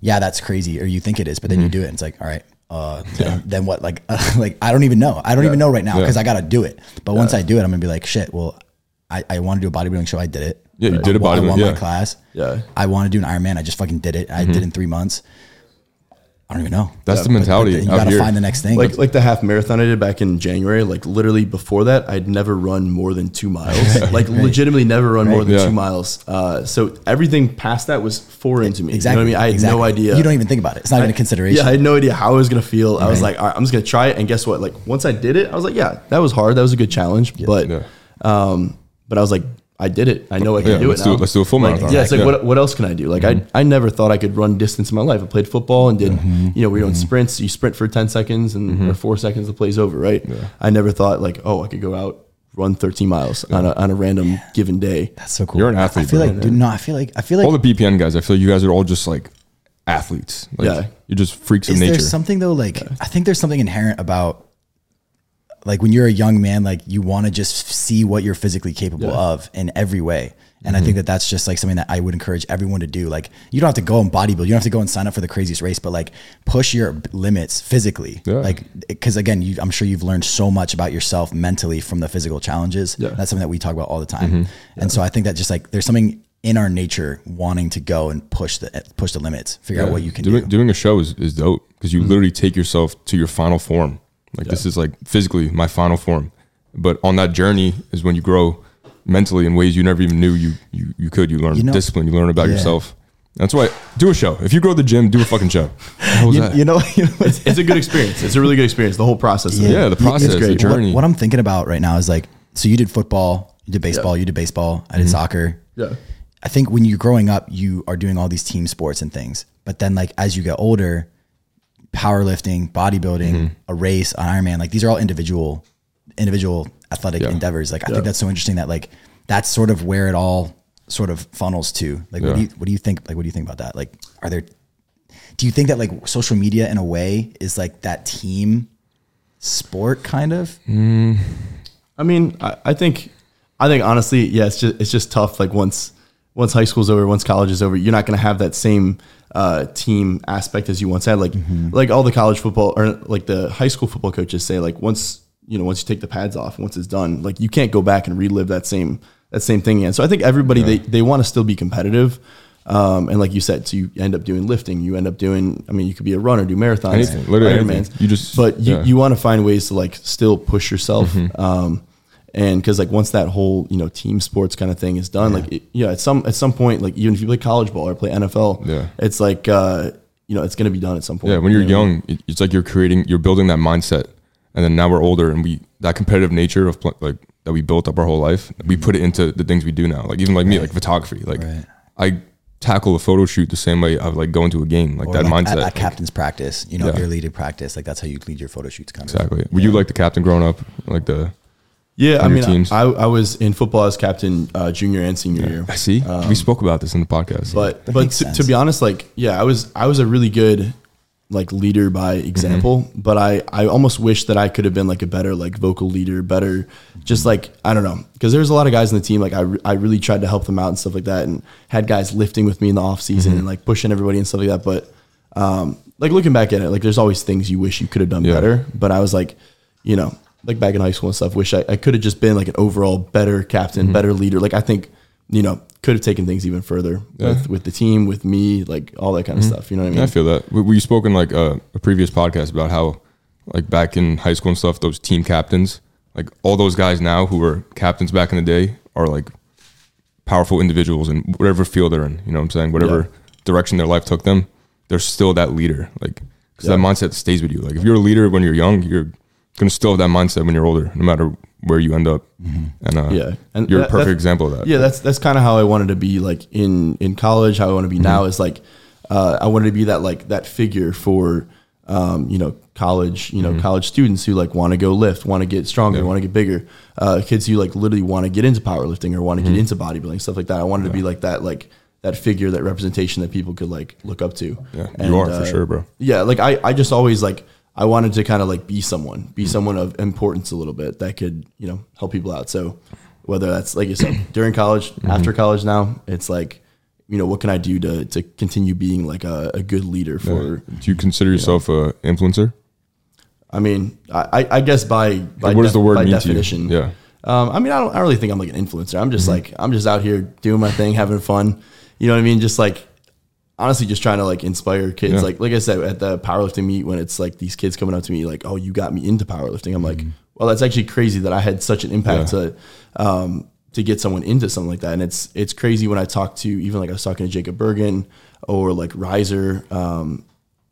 yeah, that's crazy. Or you think it is, but then you do it. And it's like, all right, uh, than, than what like like I don't even know. I don't even know right now because I got to do it. But once I do it, I'm gonna be like, shit. Well, I, I want to do a bodybuilding show. I did it. Yeah, you did a won- I bodybuilding, won yeah. my class. Yeah. I want to do an Ironman. I just fucking did it. I did it in three months. I don't even know. That's the But- but mentality you got to here. find the next thing. like like the half marathon I did back in January. Like literally before that, I'd never run more than two miles. like legitimately never run more than Yeah. two miles. Uh, so everything past that was foreign to me. exactly. You know what I mean? I had exactly. no idea. You don't even think about it. It's not even a consideration. Yeah, I had no idea how I was gonna feel. I was like, all right, I'm just gonna try it. And guess what? Like once I did it, I was like, yeah, that was hard. That was a good challenge. But Yeah. um, but I was like, I did it. I know I can Yeah, do let's it do now. it- let's do a full Like, marathon. Yeah, it's like Yeah. what what else can I do? Like I mm-hmm. I never thought I could run distance in my life. I played football and did mm-hmm. you know we were doing mm-hmm. sprints. You sprint for ten seconds and or four seconds the play's over. Right. I never thought like oh I could go out run 13 miles on a on a random given day. That's so cool. You're an athlete, I feel bro. like, dude, no, I feel like, I feel like, all the BPN guys, I feel like you guys are all just like athletes. Like, Yeah. You're just freaks of is nature. there something though like i think there's something inherent about like when you're a young man like you want to just see what you're physically capable Yeah. of in every way and Mm-hmm. i think that that's just like something that i would encourage everyone to do like you don't have to go and bodybuild you don't have to go and sign up for the craziest race but like push your limits physically Yeah. like because again you, i'm sure you've learned so much about yourself mentally from the physical challenges Yeah. that's something that we talk about all the time Mm-hmm. and so i think that just like there's something in our nature wanting to go and push the push the limits figure out what you can doing, do Doing a show is, is dope because you Mm-hmm. literally take yourself to your final form. Like this is like physically my final form. But on that journey is when you grow mentally in ways you never even knew you you, you could. You learn You know- discipline, you learn about Yeah. yourself. That's why do a show. If you grow the gym, do a fucking show. You, you know, you know It's, it's a good experience. It's a really good experience. The whole process. of it. Yeah, the process, it's the great. journey. What, what I'm thinking about right now is like, so you did football, you did baseball, you did baseball, I did mm-hmm. soccer. Yeah. I think when you're growing up, you are doing all these team sports and things. But then, like as you get older, powerlifting, bodybuilding, mm-hmm. a race, an Ironman, like these are all individual, individual athletic Yeah. endeavors. Like I Yeah. think that's so interesting that like that's sort of where it all sort of funnels to. Like, what do you what do you think? Like, what do you think about that? Like, are there? Do you think that like social media in a way is like that team sport kind of? Mm. I mean, I, I think, I think honestly, yeah, it's just it's just tough. Like once once high school's over, once college is over, you're not going to have that same uh, team aspect as you once had. Like like all the college football or like the high school football coaches say, like once you know once you take the pads off, once it's done, like you can't go back and relive that same that same thing again. So I think everybody they they want to still be competitive. Um, and like you said, so you end up doing lifting. You end up doing. I mean, you could be a runner, do marathons, Anything, literally Ironmans. You just- but you, yeah. you want to find ways to like still push yourself. Mm-hmm. Um, and because like once that whole you know team sports kind of thing is done, like it, yeah, at some at some point, like even if you play college ball or play NFL, Yeah. it's like uh, you know it's gonna be done at some point. Yeah, when you're You know? young, it- it's like you're creating, you're building that mindset, and then now we're older, and we that competitive nature of pl- like that we built up our whole life, we put it into the things we do now. Like even like me, like photography, like Right. I tackle a photo shoot the same way I would like go into a game, like Or that like mindset. At, at like, captain's practice, you know, Yeah. if you're leading practice, like that's how you lead your photo shoots kind of. exactly. Were you like the captain growing up, like the? Yeah, I mean, teams? I, I was in football as captain uh, junior and senior year. I see. we spoke about this in the podcast. But That but to, to be honest, like yeah, I was I was a really good like leader by example, but I I almost wish that I could have been like a better like vocal leader, better just like I don't know because there's a lot of guys in the team like I, I really tried to help them out and stuff like that, and had guys lifting with me in the off season and like pushing everybody and stuff like that. But um, like looking back at it, like there's always things you wish you could have done Yeah. better. But I was like, you know, like back in high school and stuff, wish I, I could have just been like an overall better captain, better leader. Like I think, you know, could have taken things even further with, with the team, with me, like all that kind of stuff. You know what I mean? Yeah, I feel that. We, we spoke in like uh, a previous podcast about how, like back in high school and stuff, those team captains, like all those guys now who were captains back in the day, are like powerful individuals in whatever field they're in. You know what I'm saying? Whatever Yeah. direction their life took them, they're still that leader. Like, because Yeah. that mindset stays with you. Like, if you're a leader when you're young, you're gonna still have that mindset when you're older, no matter where you end up. And uh, Yeah. And you're that- a perfect example of that. Yeah, that's that's kind of how I wanted to be like in in college. How I want to be Mm-hmm. now is like uh, I wanted to be that like that figure for um, you know college you know college students who like want to go lift, want to get stronger, Mm-hmm. Yeah. want to get bigger. Uh, kids who like literally want to get into powerlifting or want to Mm-hmm. get into bodybuilding stuff like that. I wanted to be like that like that figure, that representation that people could like look up to. Yeah, you are, for uh, sure, bro. Yeah, like I I just always like. I wanted to kind of like be someone, be someone of importance a little bit that could, you know, help people out. So whether that's like you said during college, after college now, it's like, you know, what can I do to to continue being like a, a good leader for Do you consider yourself a influencer? I mean, I, I- guess by by, what does the word mean to you? definition, Yeah. Um, I mean, I don't, I don't really think I'm like an influencer. I'm Mm-hmm. just like I'm just out here doing my thing, having fun. You know what I mean? Just like honestly, just trying to like inspire kids. Yeah. Like like I said at the powerlifting meet, when it's like these kids coming up to me like, "Oh, you got me into powerlifting." I'm like, Mm-hmm. well, that's actually crazy that I had such an impact to um, to get someone into something like that. And it's it's crazy when I talk to even like I was talking to Jacob Bergen or like Riser. Um,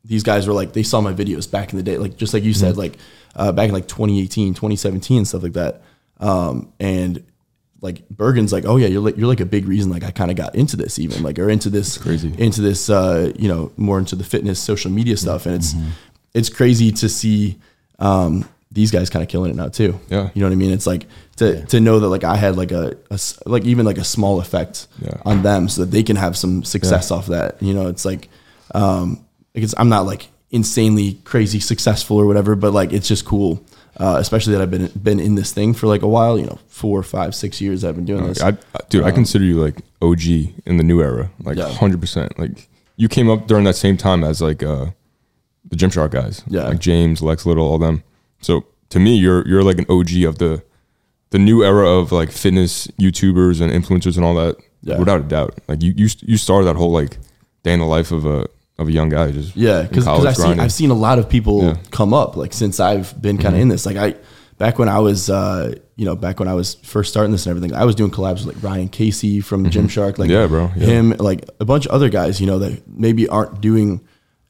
these guys were like they saw my videos back in the day like just like you said like uh, back in like 2018 2017 and stuff like that um, and like Bergen's like oh yeah you're like you're like a big reason like I kind of got into this even like or into this crazy. into this uh, you know more into the fitness social media stuff and it's it's crazy to see um, these guys kind of killing it now too Yeah. you know what I mean it's like to to know that like I had like a, a s- like even like a small effect Yeah. on them so that they can have some success off that you know it's like um like it's, I'm not like insanely crazy successful or whatever, but like it's just cool. Uh, especially that I've been been in this thing for like a while, you know, four, five, six years I've been doing this. I, I- dude, I consider you like OG in the new era, like Yeah. hundred percent. Like you came up during that same time as like uh, the Gymshark guys, Yeah. like James, Lex Little, all them. So to me, you're you're like an OG of the the new era of like fitness YouTubers and influencers and all that, Yeah. without a doubt. Like you you you started that whole like day in the life of a of a young guy, just Yeah, because I've seen. I've seen a lot of people Yeah. come up like since I've been kind of in this. Like I back when I was uh, you know back when I was first starting this and everything, I was doing collabs with like Ryan Casey from Gymshark, like Yeah, bro, yeah. him, like a bunch of other guys, you know, that maybe aren't doing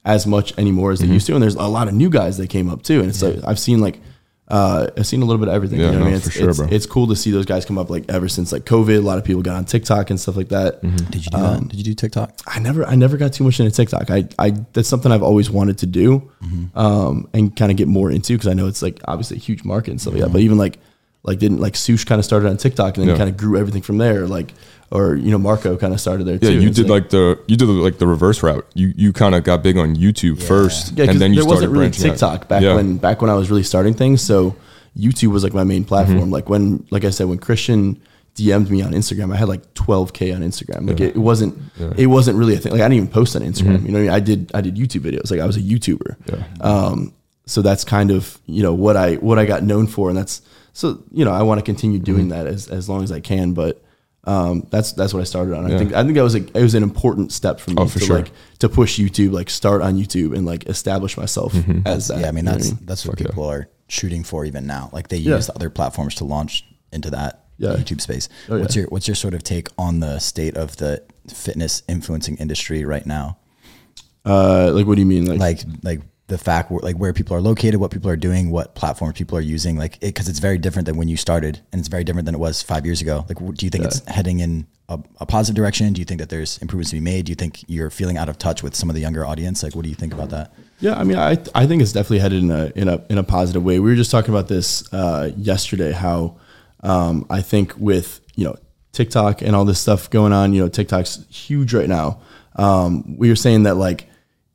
as much anymore as Mm-hmm. they used to. And there's a lot of new guys that came up too. And it's like I've seen like uh, I've seen a little bit of everything. Yeah, you know what I no, mean? for It's, sure, it's, bro. it's cool to see those guys come up like ever since like COVID. A lot of people got on TikTok and stuff like that. Mm-hmm. Did you do Um, that? Did you do TikTok? I never I never got too much into TikTok. I, I that's something I've always wanted to do um, and kind of get more into because I know it's like obviously a huge market and stuff like that. But even like like didn't like Sush kind of started on TikTok and then Yeah. kind of grew everything from there. Like or you know Marco kind of started there yeah, too. you did like, the you did like the reverse route. You you kind of got big on YouTube first, yeah, and then you there started wasn't really branching out. TikTok back Yeah. when back when I was really starting things. So YouTube was like my main platform. Mm-hmm. Like when like I said when Christian DM'd me on Instagram, I had like 12k on Instagram. Like it, it wasn't it wasn't really a thing. Like I didn't even post on Instagram. Mm-hmm. You know, what I, mean? I did I did YouTube videos. Like I was a YouTuber. Um, so that's kind of you know what I what I got known for, and that's so you know I want to continue doing Mm-hmm. that as as long as I can. But um, that's that's what I started on. I think I think that was a it was an important step for me Oh, for to sure. like to push YouTube, like start on YouTube and like establish myself Mm-hmm. as that. yeah, I mean you know that's what that's what people are shooting for even now. Like they Yeah. use other platforms to launch into that Yeah. YouTube space. Oh, what's your what's your sort of take on the state of the fitness influencing industry right now? Uh, like what do you mean? Like, Like like the fact where, like where people are located, what people are doing, what platforms people are using, like it because it's very different than when you started, and it's very different than it was five years ago. Like, do you think it's heading in a, a positive direction? Do you think that there's improvements to be made? Do you think you're feeling out of touch with some of the younger audience? Like, what do you think about that? Yeah, I mean, I I think it's definitely headed in a in a in a positive way. We were just talking about this uh, yesterday. How um, I think with you know TikTok and all this stuff going on, you know, TikTok's huge right now. Um, we were saying that like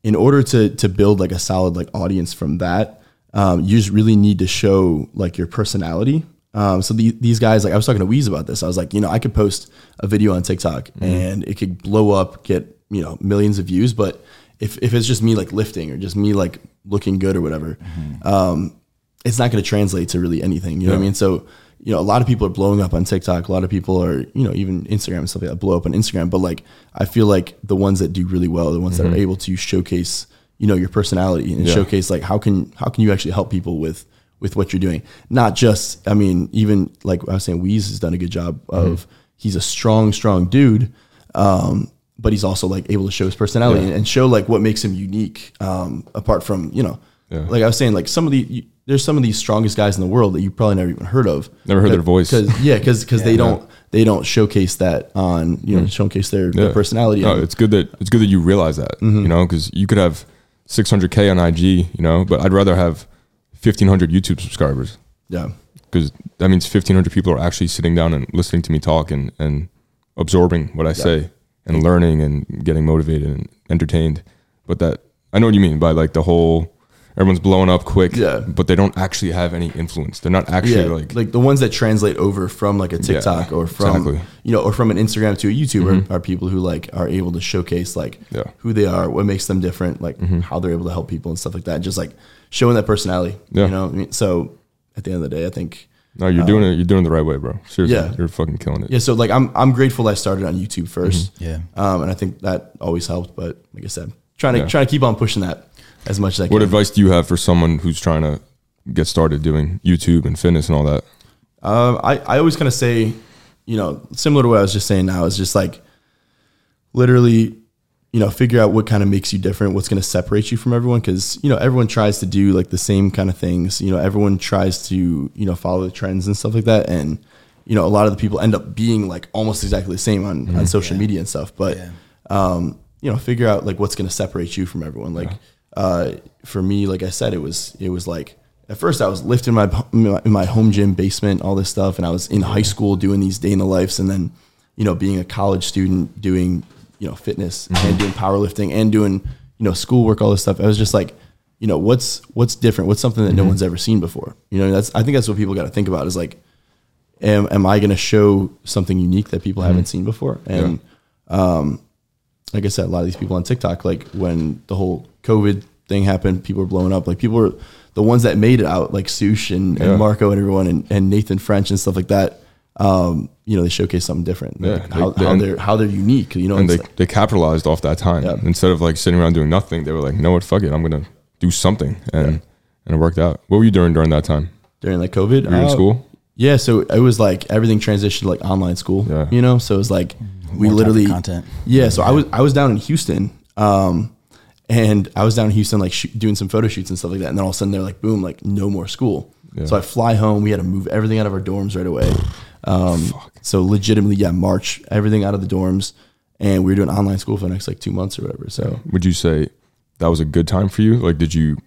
in order to to build like a solid like audience from that, um, you just really need to show like your personality. Um, so the, these guys, like I was talking to Weez about this. I was like, you know, I could post a video on TikTok and it could blow up, get you know millions of views, but if, if it's just me like lifting or just me like looking good or whatever, um, it's not going to translate to really anything. You know what I mean? So, you know, a lot of people are blowing up on TikTok. A lot of people are, you know, even Instagram and stuff like that blow up on Instagram. But like, I feel like the ones that do really well, the ones that are able to showcase, you know, your personality and Yeah. showcase like how can how can you actually help people with with what you're doing? Not just, I mean, even like I was saying, Weez has done a good job of he's a strong, strong dude. Um, but he's also like able to show his personality Yeah. and, show like what makes him unique. Um, apart from you know, Yeah. like I was saying, like some of the there's some of these strongest guys in the world that you probably never even heard of. Never heard their voice. Cause, yeah, because because they don't they don't showcase that on you know showcase their, their personality. Mm. No, on- it's good that it's good that you realize that. Mm-hmm. You know, because you could have 600k on IG. You know, but I'd rather have 1500 YouTube subscribers yeah, because that means 1500 people are actually sitting down and listening to me talk and and absorbing what I say and learning and getting motivated and entertained. But that I know what you mean by like the whole everyone's blowing up quick. Yeah. but they don't actually have any influence. They're not actually yeah, like, like the ones that translate over from like a TikTok or from exactly. you know or from an Instagram to a YouTube are, are people who like are able to showcase like Yeah. Mm-hmm. who they are, what makes them different, like how they're able to help people and stuff like that. Just like showing that personality. Yeah. You know, I mean, so at the end of the day, I think no, you're doing it. You're doing it the right way, bro. Seriously, Yeah. you're fucking killing it. yeah. So like I'm I'm grateful I started on YouTube 1st Mm-hmm. Yeah. Um, and I think that always helped. But like I said, trying to Yeah. trying to keep on pushing that as much as I What can. advice do you have for someone who's trying to get started doing YouTube and fitness and all that? Um, I, I always kind of say, you know, similar to what I was just saying now, is just like literally, you know, figure out what kind of makes you different, what's going to separate you from everyone. Cause, you know, everyone tries to do like the same kind of things. You know, everyone tries to, you know, follow the trends and stuff like that. And, you know, a lot of the people end up being like almost exactly the same on, on social media and stuff. But, Yeah. um, you know, figure out like what's going to separate you from everyone. Like, uh, for me, like I said, it was, it was like, at first I was lifting my, in my home gym basement, all this stuff. And I was in high school doing these day in the lives. And then, you know, being a college student doing, you know, fitness and doing powerlifting and doing, you know, schoolwork, all this stuff. I was just like, you know, what's, what's different? What's something that no one's ever seen before? You know, that's, I think that's what people got to think about is like, am, am I going to show something unique that people haven't seen before? And, um, like I said, a lot of these people on TikTok, like when the whole COVID thing happened, people were blowing up. Like people were the ones that made it out, like Sush and, Yeah. and Marco and everyone, and, and Nathan French and stuff like that. Um, you know, they showcase something different. Yeah, like how, they, how they're how they're unique. You know, and they, like- they capitalized off that time Yeah. instead of like sitting around doing nothing. They were like, "No, what? Fuck it, I'm gonna do something," and and it worked out. What were you doing during that time? during like COVID. Were you in uh, school? Yeah, so it was like everything transitioned to like online school. Yeah. You know, so it was like we More literally content. Yeah, so I was I was down in Houston, um, and I was down in Houston like sh- doing some photo shoots and stuff like that. And then all of a sudden they're like, boom, like no more school. Yeah. So I fly home. We had to move everything out of our dorms right away. Um, so legitimately, yeah, March everything out of the dorms, and we were doing online school for the next like two months or whatever. So Would you say that was a good time for you? Like, did you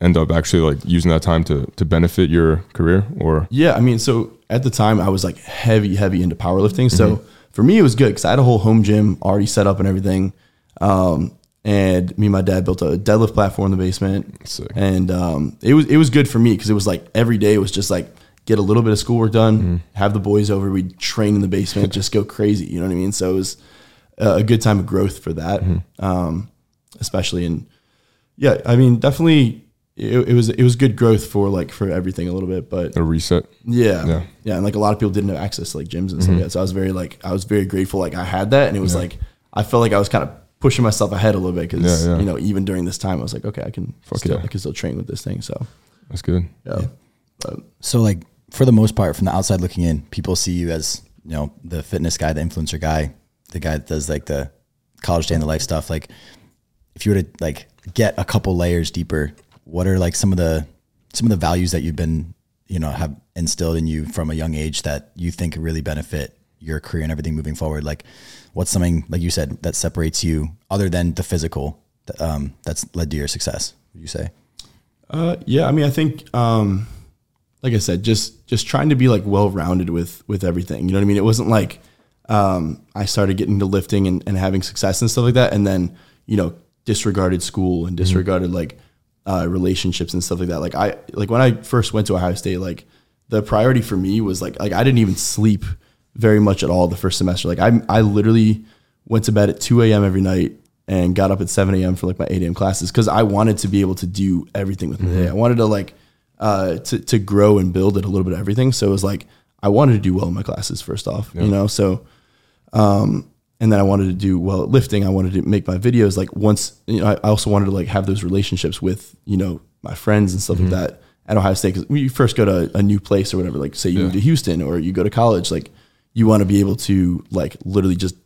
end up actually like using that time to to benefit your career, or Yeah, I mean, so at the time I was like heavy, heavy into powerlifting. So Mm-hmm. for me, it was good because I had a whole home gym already set up and everything. Um, and me and my dad built a deadlift platform in the basement, Sick. and um, it was it was good for me because it was like every day it was just like get a little bit of schoolwork done, Mm-hmm. have the boys over, we train in the basement, just go crazy. You know what I mean? So it was a good time of growth for that, Mm-hmm. um, especially in yeah. I mean, definitely. It, it was it was good growth for like for everything a little bit, but a reset? yeah. Yeah. Yeah. And like a lot of people didn't have access to like gyms and stuff like that. So I was very like, I was very grateful. Like I had that. And it was like, I felt like I was kind of pushing myself ahead a little bit because, Yeah, yeah. you know, even during this time, I was like, okay, I can, Fuck still, yeah. I can still train with this thing. So That's good. yeah. But, So like for the most part, from the outside looking in, people see you as you know the fitness guy, the influencer guy, the guy that does like the college day in the life stuff. Like if you were to like get a couple layers deeper, what are like some of the some of the values that you've been you know have instilled in you from a young age that you think really benefit your career and everything moving forward? Like what's something like you said that separates you other than the physical um, that's led to your success? Would you say? uh, yeah, I mean, I think, um, like I said, just, just trying to be like well-rounded with, with everything. You know what I mean? It wasn't like, um, I started getting into lifting and, and having success and stuff like that. And then, you know, disregarded school and disregarded like, uh, relationships and stuff like that. Like I, like when I first went to Ohio State, like the priority for me was like, like I didn't even sleep very much at all the first semester. Like I, I literally went to bed at 2 a.m. every night and got up at 7 a.m. for like my 8 a.m. classes because I wanted to be able to do everything with the day. I wanted to like uh, to to grow and build at a little bit of everything. So it was like I wanted to do well in my classes first off, you know. So, um, and then I wanted to do well at lifting. I wanted to make my videos like once. You know, I I also wanted to like have those relationships with you know my friends and stuff like that at Ohio State. Because when you first go to a new place or whatever, like say you move to Houston or you go to college, like you want to be able to like literally just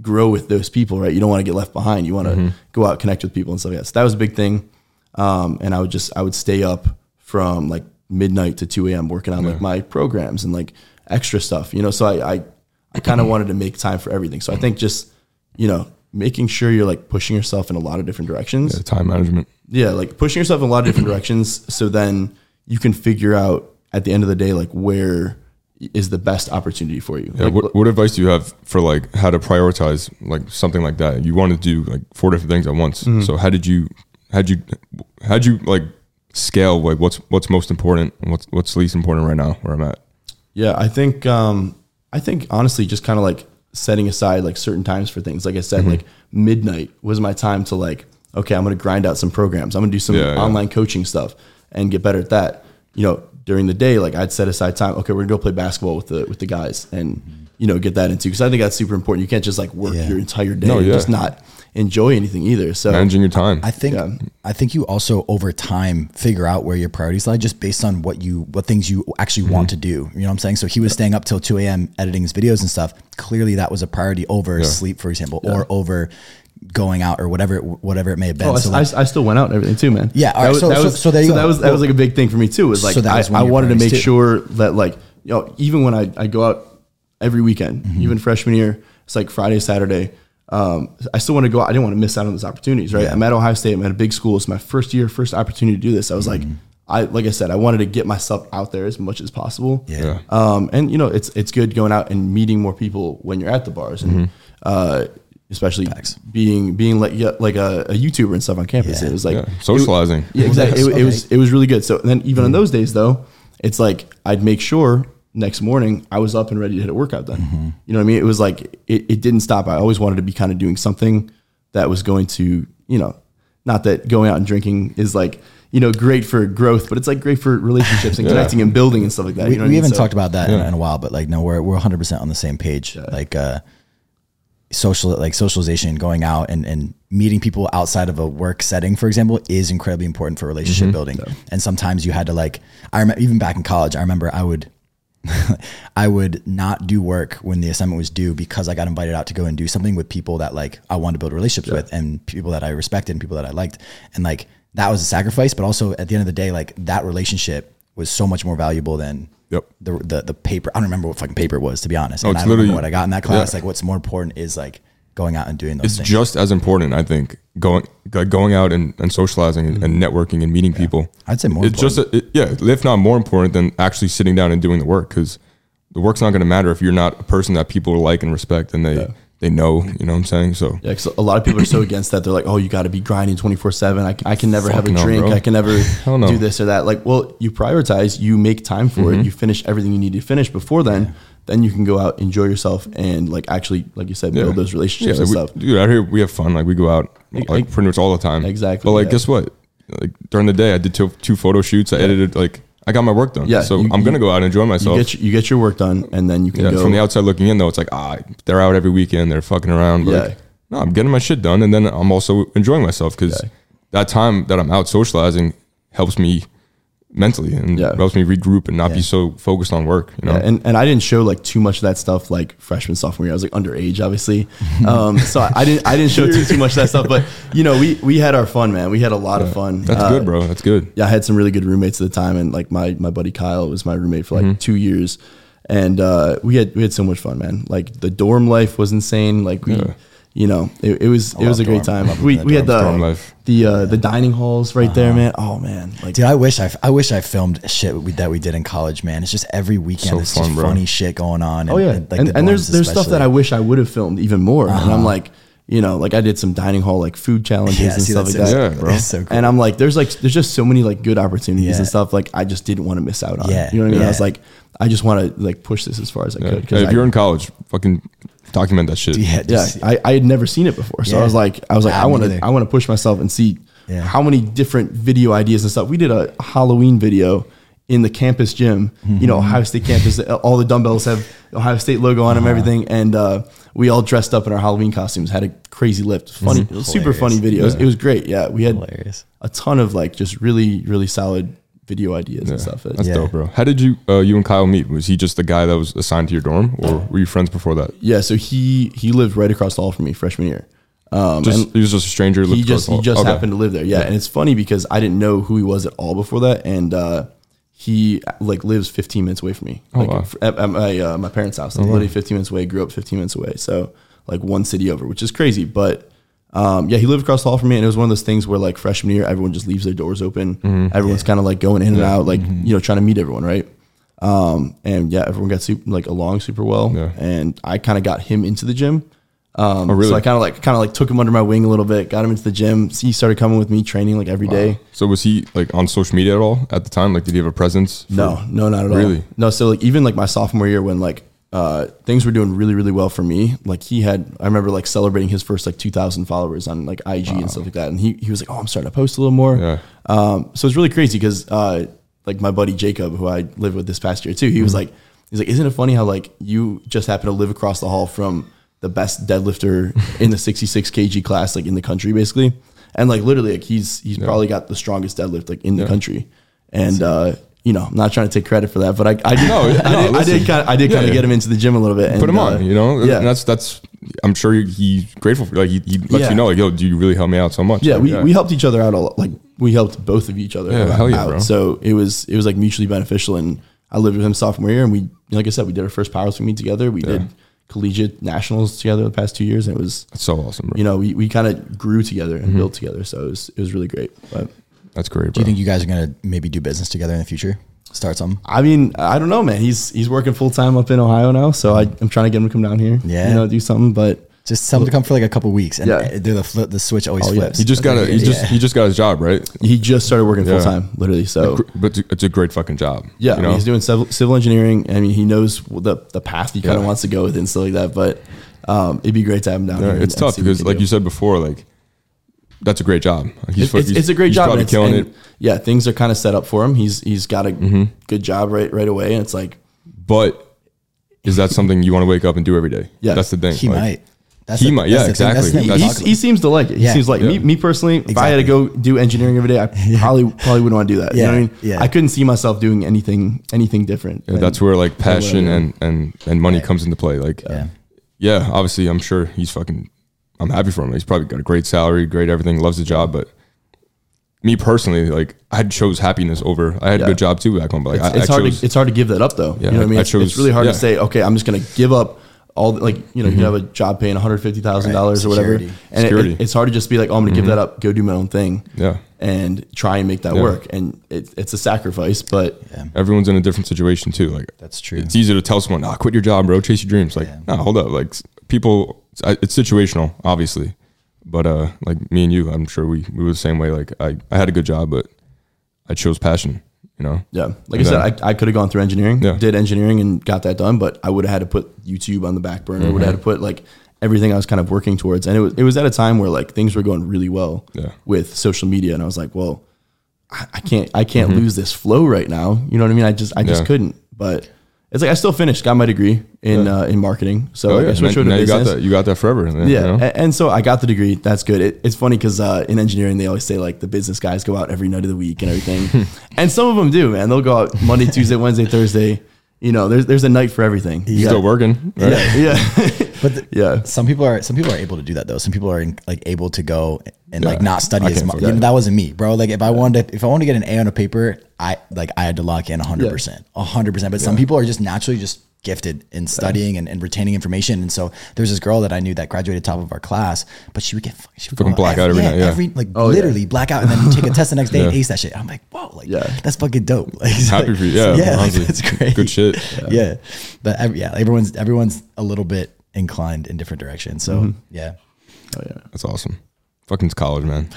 grow with those people, right? You don't want to get left behind. You want to go out, connect with people and stuff like that. So that was a big thing. Um, and I would just, I would stay up from like midnight to 2 a.m. working on like my programs and like extra stuff, you know? So I, I, I kind of wanted to make time for everything. So I think just, you know, making sure you're like pushing yourself in a lot of different directions. Yeah, time management. Yeah, like pushing yourself in a lot of different directions so then you can figure out at the end of the day like where is the best opportunity for you. Yeah, Like, what, what advice do you have for like how to prioritize like something like that? You want to do like four different things at once. Mm-hmm. So how did you how did you how'd you like scale like what's what's most important and what's what's least important right now where I'm at? Yeah, I think um, I think honestly, just kind of like setting aside like certain times for things. Like I said, like midnight was my time to like, okay, I'm gonna grind out some programs. I'm gonna do some Yeah, yeah. online coaching stuff and get better at that. You know, during the day, like I'd set aside time. Okay, we're gonna go play basketball with the with the guys and you know get that into because I think that's super important. You can't just like work Yeah. your entire day No, and just not enjoy anything either. So Managing your time. I think Yeah. I think you also over time figure out where your priorities lie just based on what you what things you actually Mm-hmm. want to do. You know what I'm saying? So he was staying up till 2 a.m. editing his videos and stuff. Clearly that was a priority over sleep, for example, or over going out or whatever it, whatever it may have been. Oh, so I, like, I, I still went out and everything too, man. Yeah, all that right, was, so- that so- was, so there you go. That was that was like a big thing for me too. Was like So that I, was one I wanted to make too. sure that like you know even when I, I go out every weekend, Mm-hmm. even freshman year, it's like Friday, Saturday. Um, I still want to go out. I didn't want to miss out on those opportunities, right? I'm at Ohio State. I'm at a big school. It's my first year, first opportunity to do this. I was like, I like I said, I wanted to get myself out there as much as possible. Yeah. Yeah. Um, and you know, it's it's good going out and meeting more people when you're at the bars, and uh, especially being being like yeah, like a, a YouTuber and stuff on campus. Yeah. It was like Yeah, socializing. yeah, exactly. It, it was it was really good. So then even on those days though, it's like I'd make sure next morning I was up and ready to hit a workout then. You know what I mean? It was like it, it didn't stop. I always wanted to be kind of doing something that was going to, you know, not that going out and drinking is like, you know, great for growth, but it's like great for relationships and Yeah. connecting and building and stuff like that. we, you know what we I mean? haven't So- talked about that in, in a while, but like no, we're we're 100 percent on the same page. Like uh, social like socialization, going out and and meeting people outside of a work setting, for example, is incredibly important for relationship Mm-hmm. building. And sometimes you had to like, I remember even back in college, I remember I would. I would not do work when the assignment was due because I got invited out to go and do something with people that like I wanted to build relationships with and people that I respected and people that I liked. And like that was a sacrifice, but also at the end of the day, like that relationship was so much more valuable than Yep. the, the the paper. I don't remember what fucking paper it was to be honest. Oh, and I don't remember literally- what I got in that class. yeah. Like what's more important is like going out and doing those it's things. just as important, I think, going like going out and, and socializing and, and mm-hmm. networking and meeting people. I'd say more It's just a, it, yeah, if not more important than actually sitting down and doing the work because the work's not going to matter if you're not a person that people like and respect and they they know. You know what I'm saying? So Yeah, 'cause a lot of people are so against that. They're like, "Oh, you got to be grinding twenty four 7 I, I can never have a no, drink. bro. I can never no. do this or that." Like, well, you prioritize. You make time for Mm-hmm. it. You finish everything you need to finish before then. Then you can go out, enjoy yourself, and like actually, like you said, build those relationships yeah, and we, stuff. dude, out here we have fun. Like we go out like like- pretty much all the time. Exactly, But like, yeah. guess what? Like during the day, I did two, two photo shoots. I edited like I got my work done. Yeah, So you- I'm gonna you- go out and enjoy You myself. get your, you get your work done, and then you can yeah. go. From the outside looking in, though, it's like ah, they're out every weekend. They're fucking around. But Yeah. like, no, I'm getting my shit done, and then I'm also enjoying myself because Yeah. that time that I'm out socializing helps me mentally and Yeah. helps me regroup and not Yeah. be so focused on work. You know. Yeah, and, and I didn't show like too much of that stuff like freshman sophomore year. I was like underage, obviously. Um, so I didn't I didn't show too too much of that stuff. But you know, we we had our fun, man. We had a lot of fun. That's Uh, good, bro. That's good. yeah, I had some really good roommates at the time, and like my my buddy Kyle was my roommate for like Mm-hmm. two years, and uh, we had we had so much fun, man. Like the dorm life was insane. Like we. You know, it, it was it was a great dorm. time. We we had the the uh, the dining halls right there, man. Oh man, like Dude, I wish I, I wish I filmed shit we, that we did in college, man. It's just every weekend So there's fun, just bro. funny shit going on. And, oh yeah, and, like, and, the and there's dorms there's stuff that I wish I would have filmed even more. And I'm like, you know, like I did some dining hall like food challenges Yeah, and see, stuff like that's that. so- Yeah, bro. so cool. And I'm like, there's like, there's just so many like good opportunities Yeah. and stuff. Like I just didn't want to miss out on. Yeah, you know what I mean? I was like, I just want to like push this as far as I Yeah. could. Hey, 'cause if I- you're in college, fucking document that shit. yeah, yeah, I, I had never seen it before, so I was like, I was like, I want to. I want to push myself and see Yeah. how many different video ideas and stuff. We did a Halloween video in the campus gym, you Mm-hmm. know, Ohio State campus. All the dumbbells have Ohio State logo on them, Uh-huh. everything, and uh, we all dressed up in our Halloween costumes. Had a crazy lift, funny, super funny videos. was, it was great. Yeah, we had hilarious. a ton of like just really, really solid video ideas Yeah. and stuff. That's Yeah. dope, bro. How did you uh, you and Kyle meet? Was he just the guy that was assigned to your dorm, or were you friends before that? Yeah, so he he lived right across the hall from me freshman year. Um, Just he was just a stranger. he just he just? Okay. happened to live there. Yeah, and it's funny because I didn't know who he was at all before that, and uh, he like lives 15 minutes away from me, Oh, like wow. at, at my uh, my parents' house. Like, literally 15 minutes away. Grew up 15 minutes away, so like one city over, which is crazy. But um, yeah, he lived across the hall from me, and it was one of those things where like freshman year, everyone just leaves their doors open. Mm-hmm. Everyone's kind of like going in and out, like you know, trying to meet everyone, right? Um, and yeah, everyone got super, like along super well, Yeah. and I kind of got him into the gym Um, Oh, really? So I kind of like kind of like took him under my wing a little bit, got him into the gym. He started coming with me, training like every day. So was he like on social media at all at the time? Like, did he have a presence? for- No, no, not at all. Really? No. So like even like my sophomore year when like uh, things were doing really really well for me. Like he had, I remember like celebrating his first like two thousand followers on like IG and stuff like that. And he he was like, oh, I'm starting to post a little more. Yeah. Um, so it's really crazy because uh, like my buddy Jacob, who I lived with this past year too, he Mm-hmm. was like, he's like, isn't it funny how like you just happen to live across the hall from the best deadlifter in the 66 kg class like in the country basically, and like literally like he's he's probably got the strongest deadlift like in the country, and uh, you know I'm not trying to take credit for that, but I I did No, I, no, did, I did kind of I did Yeah, kind of yeah. get him into the gym a little bit, and, Put him uh, on, you know. yeah. And that's that's. I'm sure he's grateful for. Like he, he lets Yeah. you know, like, yo, do you really help me out so much? Yeah, Like, we, we helped each other out a lot. Like we helped both of each other Yeah, out. hell yeah, bro. So it was it was like mutually beneficial. And I lived with him sophomore year, and we like I said, we did our first powerlifting meet together. We did collegiate nationals together the past two years, and it was That's so awesome, bro. you know we, we kind of grew together Mm-hmm. and built together. So it was it was really great. But That's great, bro. Do you think you guys are gonna maybe do business together in the future? Start something? I mean, I don't know, man. He's he's working full time up in Ohio now, so I, I'm trying to get him to come down here. Yeah. you know, do something. But Just tell them to come for like a couple weeks, and Yeah. do the flip. The switch always Oh, yeah. flips. he just got a he just he just got his job, right? he just started working Yeah. full time, literally. So Gr- But it's- it's a great fucking job. Yeah, you I mean, know? he's doing civil, civil engineering. I mean, he knows the the path he kind of Yeah. wants to go with and stuff like that. But um, it'd be great to have him down Yeah, here. and- it's and tough see what we because, can like do. you said before, like that's a great job. He's, it's, fu- it's, he's- it's a great he's job. Probably and it's- killing and, it. Yeah, things are kind of set up for him. He's he's got a Mm-hmm. good job right right away, and it's like But is that something you want to wake up and do every day? Yeah. that's the thing. he Like, might. That's he the- might, that's yeah, the thing. That's exactly. thing we That's- talk he seems to like it. He Yeah. seems like me. Yeah. Me personally, if I had to go do engineering every day, I probably probably wouldn't want to do that. You know what I Yeah, mean? yeah. I couldn't see myself doing anything anything different. Yeah, that's where like than what I passion and and and money comes into play. Like, Yeah. yeah, obviously, I'm sure he's fucking. I'm happy for him. He's probably got a great salary, great everything, loves the job. But me personally, like, I chose happiness over. I had Yeah. a good job too back home, but like, it's, I, it's I hard chose, to it's hard to give that up though. Yeah, you know what I mean? I It's, it's really hard yeah. to say, okay, I'm just gonna give up all like you know you have a job paying one hundred fifty thousand dollars or whatever, Security. and it- Security. it's hard to just be like, oh, I'm gonna give that up, go do my own thing, yeah. and try and make that Yeah. work. And it, it's a sacrifice, but Yeah. Everyone's in a different situation too. Like, That's true. It's easy to tell someone, "Ah, quit your job, bro. Chase your dreams." Like, Yeah. nah, hold up. Like, people, it's, it's situational, obviously, but uh, like me and you, I'm sure we we were the same way. Like, I I had a good job, but I chose passion. You know. yeah, like I And said, then- I, I could have gone through engineering, Yeah. did engineering, and got that done, but I would have had to put YouTube on the back burner. Would have had mm-hmm. to put like everything I was kind of working towards, and it was it was at a time where like things were going really well Yeah. with social media, and I was like, well. I I can't I can't mm-hmm. lose this flow right now. You know what I mean? I just I just Yeah. couldn't. But it's like I still finished, got my degree in Yeah. uh, in marketing. So Oh, yeah. I switched over to you got that. You got that forever. Yeah, You know? a- and, so I got the degree. That's good. It, it's funny because uh, in engineering they always say like the business guys go out every night of the week and everything, and some of them do. Man, they'll go out Monday, Tuesday, Wednesday, Thursday. You know, there's there's a night for everything. You You still working? Right? Yeah, yeah, But the, yeah. some people are some people are able to do that though. Some people are like able to go and like not study I as much. You know, that wasn't me, bro. Like if I wanted to, if I wanted to get an A on a paper, I like I had to lock in hundred percent, hundred percent. But some people are just naturally just gifted in studying and, and retaining information. And so there's this girl that I knew that graduated top of our class, but she would get fucking- she would Fucking black out every night, yeah. every like Oh, yeah. literally black out, and then you take a test the next day and Yeah. ace that shit. I'm like, whoa, like Yeah. that's fucking dope. Like, Happy like- for you. Yeah, yeah, like, that's great. Good shit. Yeah. But ev- yeah, everyone's everyone's a little bit inclined in different directions. So Mm-hmm. yeah. Oh, yeah. That's awesome. Fucking college, man.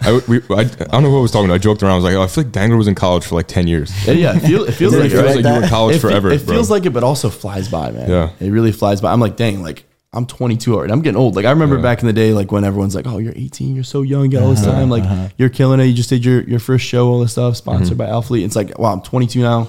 I, we, I, I don't know who I was talking to. I joked around. I was like, oh, I feel like Dengler was in college for like 10 years. Yeah, yeah, it, feel, it feels like, It feels it, like, you were in college it, fe- forever. it bro. feels like it, but also flies by, man. Yeah. it really flies by. I'm like, dang, like I'm 22 already. I'm getting old. Like I remember Yeah. back in the day, like when everyone's like, "Oh, you're 18, you're so young, you got all Uh-huh, this time, like you're killing it. You just did your your first show, all this stuff, sponsored Mm-hmm. by Alphalete." It's like, wow, I'm 22 now,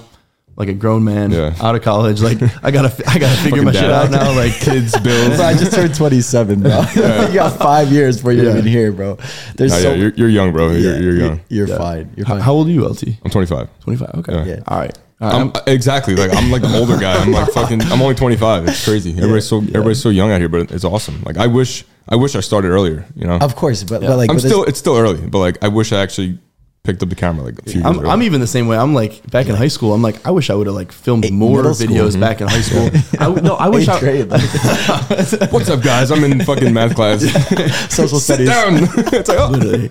like a grown man, Yeah. out of college. Like I gotta I gotta figure Fucking my shit out now. Like kids, bills. Bro, I just turned 27, bro. you got five years before you're Yeah. even here, bro. There's Nah, so yeah, you're, you're young, bro. You're, yeah, you're young. You're Yeah. fine. You're how, fine. how old are you, LT? I'm 25. 25. Okay, Yeah. Yeah. all right. All right. I'm, exactly. Like I'm like the older guy. I'm like fucking. I'm only 25. It's crazy. Everybody's so everybody's so young out here, but it's awesome. Like I wish I wish I started earlier. You know. of course, but, but like I'm but still. It's still early, but like I wish I actually picked up the camera like a few years I'm, ago. I'm even the same way. I'm like back in high school. I'm like I wish I would have like filmed Eight- more middle school. videos mm-hmm. back in high school. I, w- no, I wish eighth I, grade, like, What's up, guys? I'm in fucking math class. social Sit studies. down. it's like, oh. literally.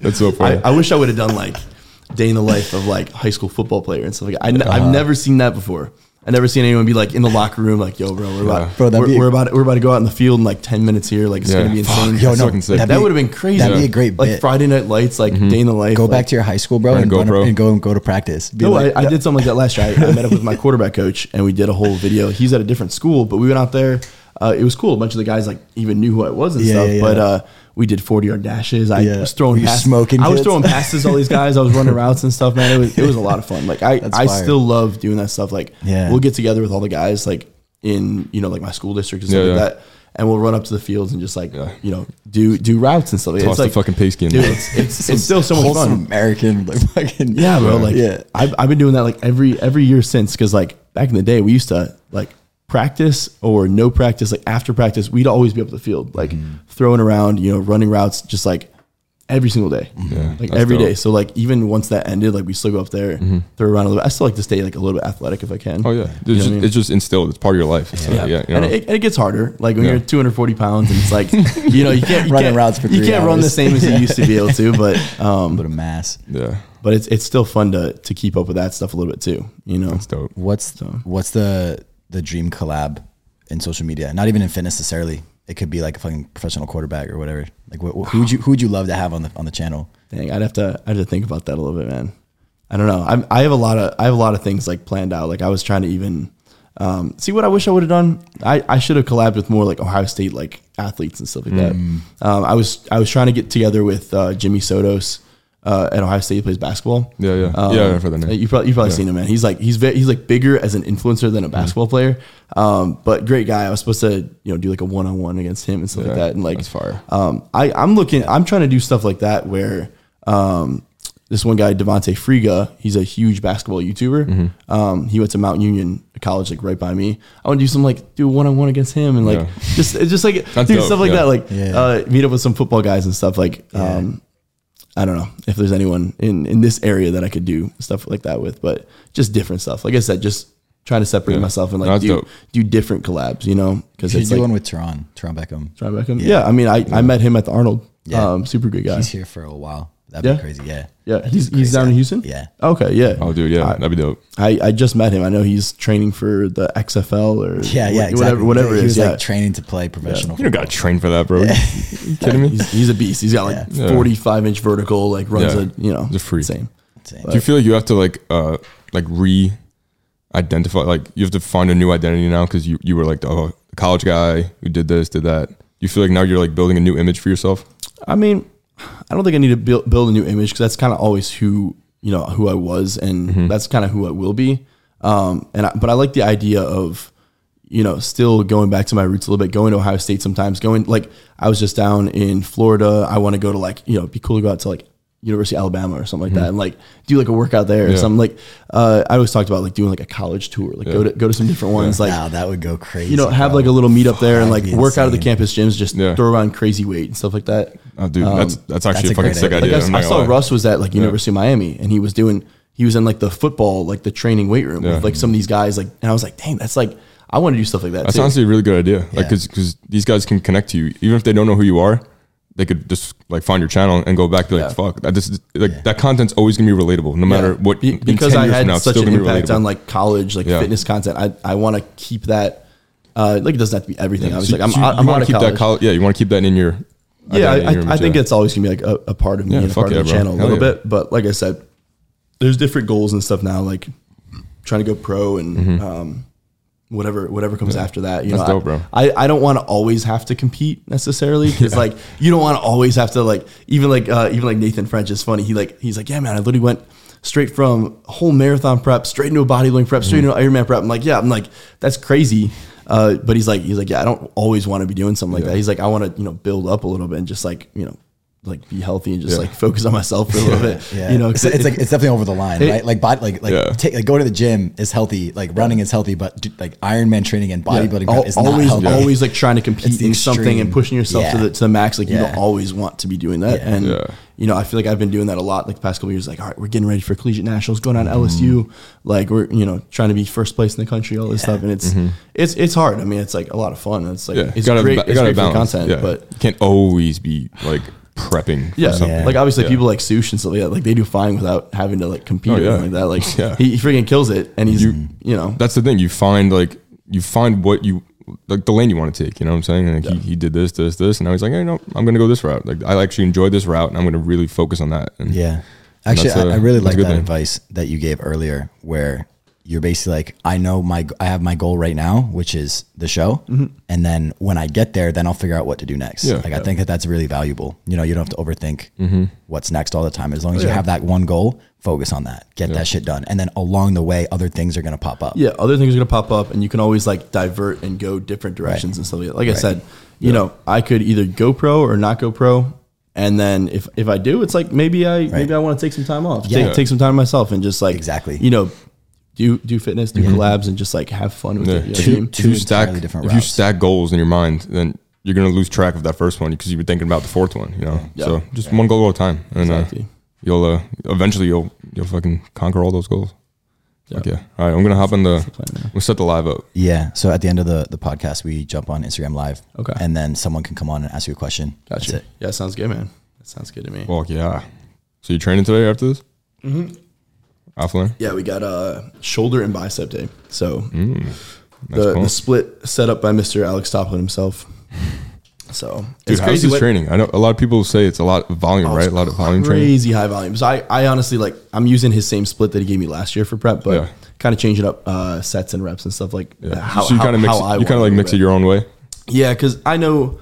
That's so I, funny. I wish I would have done like day in the life of like high school football player and stuff like that. I n- I've uh-huh. never seen that before. I never seen anyone be like in the locker room like, "Yo, bro, we're about, Yeah. Bro, that'd we're, be- we're about, we're about to go out in the field in like ten minutes here. Like it's Yeah. gonna be Fuck, insane." Yo, no, fucking sick. that'd that would have been crazy. That'd be a great like bit. Friday night lights, like mm-hmm. day in the life. Go like, back to your high school, bro, and, run GoPro. up and go and go to practice. Be No, like, I, I did something like that last year. I, I met up with my quarterback coach and we did a whole video. He's at a different school, but we went out there. Uh, it was cool. A bunch of the guys like even knew who I was and Yeah, stuff. yeah, But uh, we did forty yard dashes. I Yeah. was throwing Were passes. smoking I was throwing passes. All these guys. I was running routes and stuff. Man, it was it was a lot of fun. Like I That's I fire. still love doing that stuff. Like Yeah. we'll get together with all the guys like in you know like my school district and stuff Yeah, like yeah. that. And we'll run up to the fields and just like Yeah. you know do do routes and stuff. Toss it's the like fucking pigskin. dude, it's, it's, it's still so much fun. American, like fucking Yeah, bro. Like, yeah. I've, I've been doing that like every every year since. Because like back in the day, we used to like practice or no practice. Like after practice, we'd always be up the field, like Mm-hmm. throwing around, you know, running routes, just like every single day, Yeah, like that's every day. dope. Mm-hmm. So like even once that ended, like we still go up there, throw around a little. bit. I still like to stay like a little bit athletic if I can. Oh yeah, it's, just, I mean? it's just instilled. It's part of your life. It's, yeah, yeah, you and it, and it gets harder. Like when Yeah. you're 240 pounds, and it's like you know you can't you Running can't, routes for you can't run the same as you used to be able to. But um, But a mass. yeah, but it's it's still fun to to keep up with that stuff a little bit too. You know, that's dope. What's what's the the dream collab in social media? Not even in fitness necessarily. It could be like a fucking professional quarterback or whatever. Like, what, who would you who would you love to have on the on the channel? Dang, I'd have to I'd have to think about that a little bit, man. I don't know. I'm, I have a lot of I have a lot of things like planned out. Like I was trying to even um, see what I wish I would have done. I, I should have collabed with more like Ohio State like athletes and stuff like that. Mm. Um, I was I was trying to get together with uh, Jimmy Sotos uh, at Ohio State. He plays basketball. Yeah, yeah, Um, yeah. I've heard that name. You probably you probably seen him, man. He's like he's ve- he's like bigger as an influencer than a basketball player. Um, but great guy. I was supposed to you know do like a one on one against him and stuff like that. And like that's fire. um, I, I'm looking, I'm trying to do stuff like that where um, this one guy, Devonte Friga, he's a huge basketball YouTuber. Mm-hmm. Um, he went to Mount Union College, like right by me. I want to do some like do one on one against him and like Yeah. just just like do stuff like yeah. that. Like Yeah. uh, meet up with some football guys and stuff. Like um, I don't know if there's anyone in in this area that I could do stuff like that with, but just different stuff. Like I said, just trying to separate Yeah. myself and like that's do dope. do different collabs. You know, because You it's do like one with Teron, Teron Beckham. Try Beckham. Yeah. I mean, I, I met him at the Arnold. Yeah. Um, super good guy. He's here for a while. That'd Yeah? be crazy. Yeah. Yeah, he's he's Crazy down in. Houston. Yeah. Okay. Yeah. Oh, dude, yeah, I, that'd be dope. I, I just met him. I know he's training for the XFL or Yeah, yeah, wh- exactly. whatever whatever he it was. Yeah. like training to play professional. You don't got to train for that, bro. you kidding me? he's, he's a beast. He's got like Yeah. 45 inch vertical. Like runs Yeah. a you know He's a freak. Insane. Insane. Do you feel like you have to like uh like re identify like you have to find a new identity now because you you were like the oh, college guy who did this did that. You feel like now you're like building a new image for yourself. I mean, I don't think I need to build, build a new image because that's kind of always who you know who I was, and Mm-hmm. that's kind of who I will be. Um, and I, but I like the idea of you know still going back to my roots a little bit, going to Ohio State sometimes. Going like I was just down in Florida. I want to go to like you know it'd be cool to go out to like University of Alabama or something like that, and like do like a workout there or Mm-hmm. Something. Like uh, I always talked about like doing like a college tour, like go to go to some different ones, like wow, that would go crazy. you know, have bro. like a little meetup there and like That'd be work out of the campus gyms, just Yeah. throw around crazy weight and stuff like that. Oh, dude, that's that's actually that's a a fucking sick idea. idea. Like I, I'm I saw lie. Russ was at like University of Miami and he was doing he was in like the football like the training weight room Yeah. with like some of these guys like and I was like dang that's like I want to do stuff like that That's too. honestly a really good idea. Like, Yeah. because these guys can connect to you, even if they don't know who you are. They could just like find your channel and go back to like, Yeah. fuck, that is like that content's always gonna be relatable, no matter Yeah. what. Be- because I had now, such an impact on like college like Yeah. fitness content I I want to keep that uh like it doesn't have to be everything So- obviously like, so I'm you I'm wanna out of keep college. that college. Yeah, you want to keep that in your. Yeah, I, I, I think it's always gonna be like a, a part of me Yeah, and a part yeah, of the bro. channel a Hell little yeah. bit. But like I said, there's different goals and stuff now, like trying to go pro and um, whatever whatever comes after that. You Mm-hmm. That's know, dope, bro. I, I don't want to always have to compete necessarily because like you don't want to always have to like even like uh, even like Nathan French is funny. He like he's like yeah man, I literally went straight from whole marathon prep straight into a bodybuilding prep straight Mm-hmm. into Ironman prep. I'm like yeah, I'm like that's crazy. Uh, but he's like he's like yeah, I don't always want to be doing something like Yeah. that. He's like I want to you know build up a little bit and just like you know like be healthy and just Yeah. like focus on myself for a little bit. Yeah, You know, it's, 'cause it's it- like it's definitely over the line, it- right? Like, body, like, like, Yeah. take, like going to the gym is healthy, like running is healthy, but do, like Ironman training and bodybuilding Al- prep is not always healthy. always like trying to compete It's the in something and pushing yourself to the to the max. Like you don't always want to be doing that. Yeah. And Yeah. You know, I feel like I've been doing that a lot like the past couple years. Like, all right, we're getting ready for collegiate nationals, going on Mm-hmm. LSU. Like we're you know trying to be first place in the country, all this stuff, and it's it's it's hard. I mean, it's like a lot of fun. It's like Mm-hmm. Yeah, it's you gotta, great. ba- It's you gotta great for balance. content, yeah. but you can't always be like prepping. for Yeah, something. Yeah. like obviously Yeah. people like Sush and stuff like that, like they do fine without having to like compete Oh, or yeah. anything like that. Like Yeah. he, he freaking kills it, and he's you, know that's the thing. You find like you find what you like the lane you want to take. You know what I'm saying? And like he, he did this, this, this, and now he's like, hey, no, I'm gonna go this route. Like I actually enjoyed this route, and I'm gonna really focus on that. And Yeah. Actually, a- I, I really like that thing. advice that you gave earlier, where you're basically like, I know my, I have my goal right now, which is the show, mm-hmm. and then when I get there, then I'll figure out what to do next. Yeah. like I think that that's really valuable. You know, you don't have to overthink mm-hmm. what's next all the time. As long as oh, you have that one goal, focus on that, get that shit done, and then along the way, other things are gonna pop up. yeah, other things are gonna pop up, and you can always like divert and go different directions and stuff like that. Like I said, you know, I could either go pro or not go pro. And then if, if I do, it's like maybe I maybe I want to take some time off, Yeah. take, take some time myself, and just like Exactly. you know, do do fitness, do collabs, and just like have fun with Yeah. it. You know what I Two- if two you stack different if you stack goals in your mind, then you're gonna lose track of that first one because you've been thinking about the fourth one. You know, Yeah. so just one goal at a time, and Exactly. uh, you'll uh, eventually you'll you'll fucking conquer all those goals. Yeah. Okay, all right. I'm gonna hop in the. plan, man. We'll set the live up. Yeah. So at the end of the, the podcast, we jump on Instagram live. Okay. And then someone can come on and ask you a question. Gotcha. That's it. Yeah, sounds good, man. That sounds good to me. Well, yeah. So you training today after this? Mm-hmm. Offline. Yeah, we got uh, shoulder and bicep day. So Mm, the, call. the split set up by Mr. Alex Toplyn himself. So Dude, it's crazy. what- training? I know a lot of people say it's a lot of volume, Oh, right? A lot of volume training. crazy high volume. So I, I honestly like I'm using his same split that he gave me last year for prep, but Yeah. kind of changing up uh, sets and reps and stuff like Yeah. how, so you kind of mix. It, you kind of like mix it your own way. Yeah, because I know,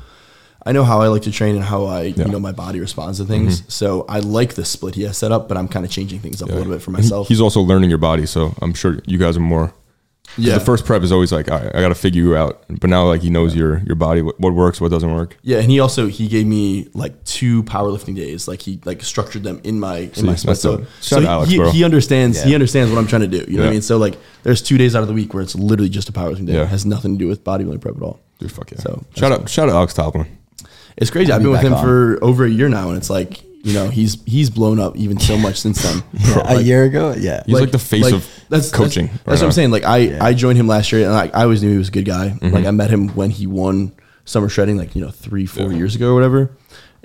I know how I like to train and how I, Yeah. Mm-hmm. you know, my body responds to things. So I like the split he has set up, but I'm kind of changing things up a little bit for myself. he's also learning your body, so I'm sure you guys are more. yeah, The first prep is always like, all right, I got to figure you out. But now, like, he knows your your body, what, what works, what doesn't work. yeah, and he also he gave me like two powerlifting days. Like he like structured them in my in See, my split. So, so he, Alex, he, he understands he understands what I'm trying to do. You know what I mean? So like, there's two days out of the week where it's literally just a powerlifting day. Yeah. It has nothing to do with bodybuilding prep at all. Dude, fuck yeah. So, shout out, shout out Alex Toplyn. It's crazy. I've be been with back him on. for over a year now, and it's like you know he's he's blown up even so much since then. Yeah, a year ago. Yeah. He's like, the face of that's, coaching. That's, right that's what now. I'm saying. Like I, I joined him last year, and I, I always knew he was a good guy. Mm-hmm. Like I met him when he won summer shredding, like you know three, four Yeah. years ago or whatever.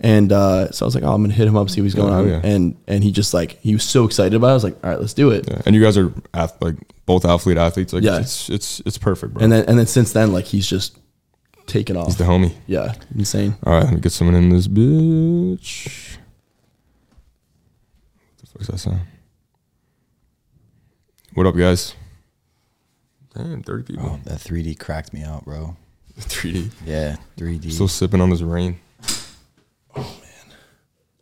And uh, so I was like, oh, I'm gonna hit him up, see what's going Yeah, on. yeah. And and he just like he was so excited about. it. I was like, all right, let's do it. Yeah. And you guys are ath- like both athlete athletes. Like, Yeah. it's it's it's perfect, bro. And then and then since then, like he's just taken off. He's the homie. yeah, insane. All right, let me get someone in this bitch. What the fuck's that sound? What up, guys? Damn, 30 people. Oh, that 3D cracked me out, bro. 3D. Yeah, 3D. Still sipping on this rain. Oh, man.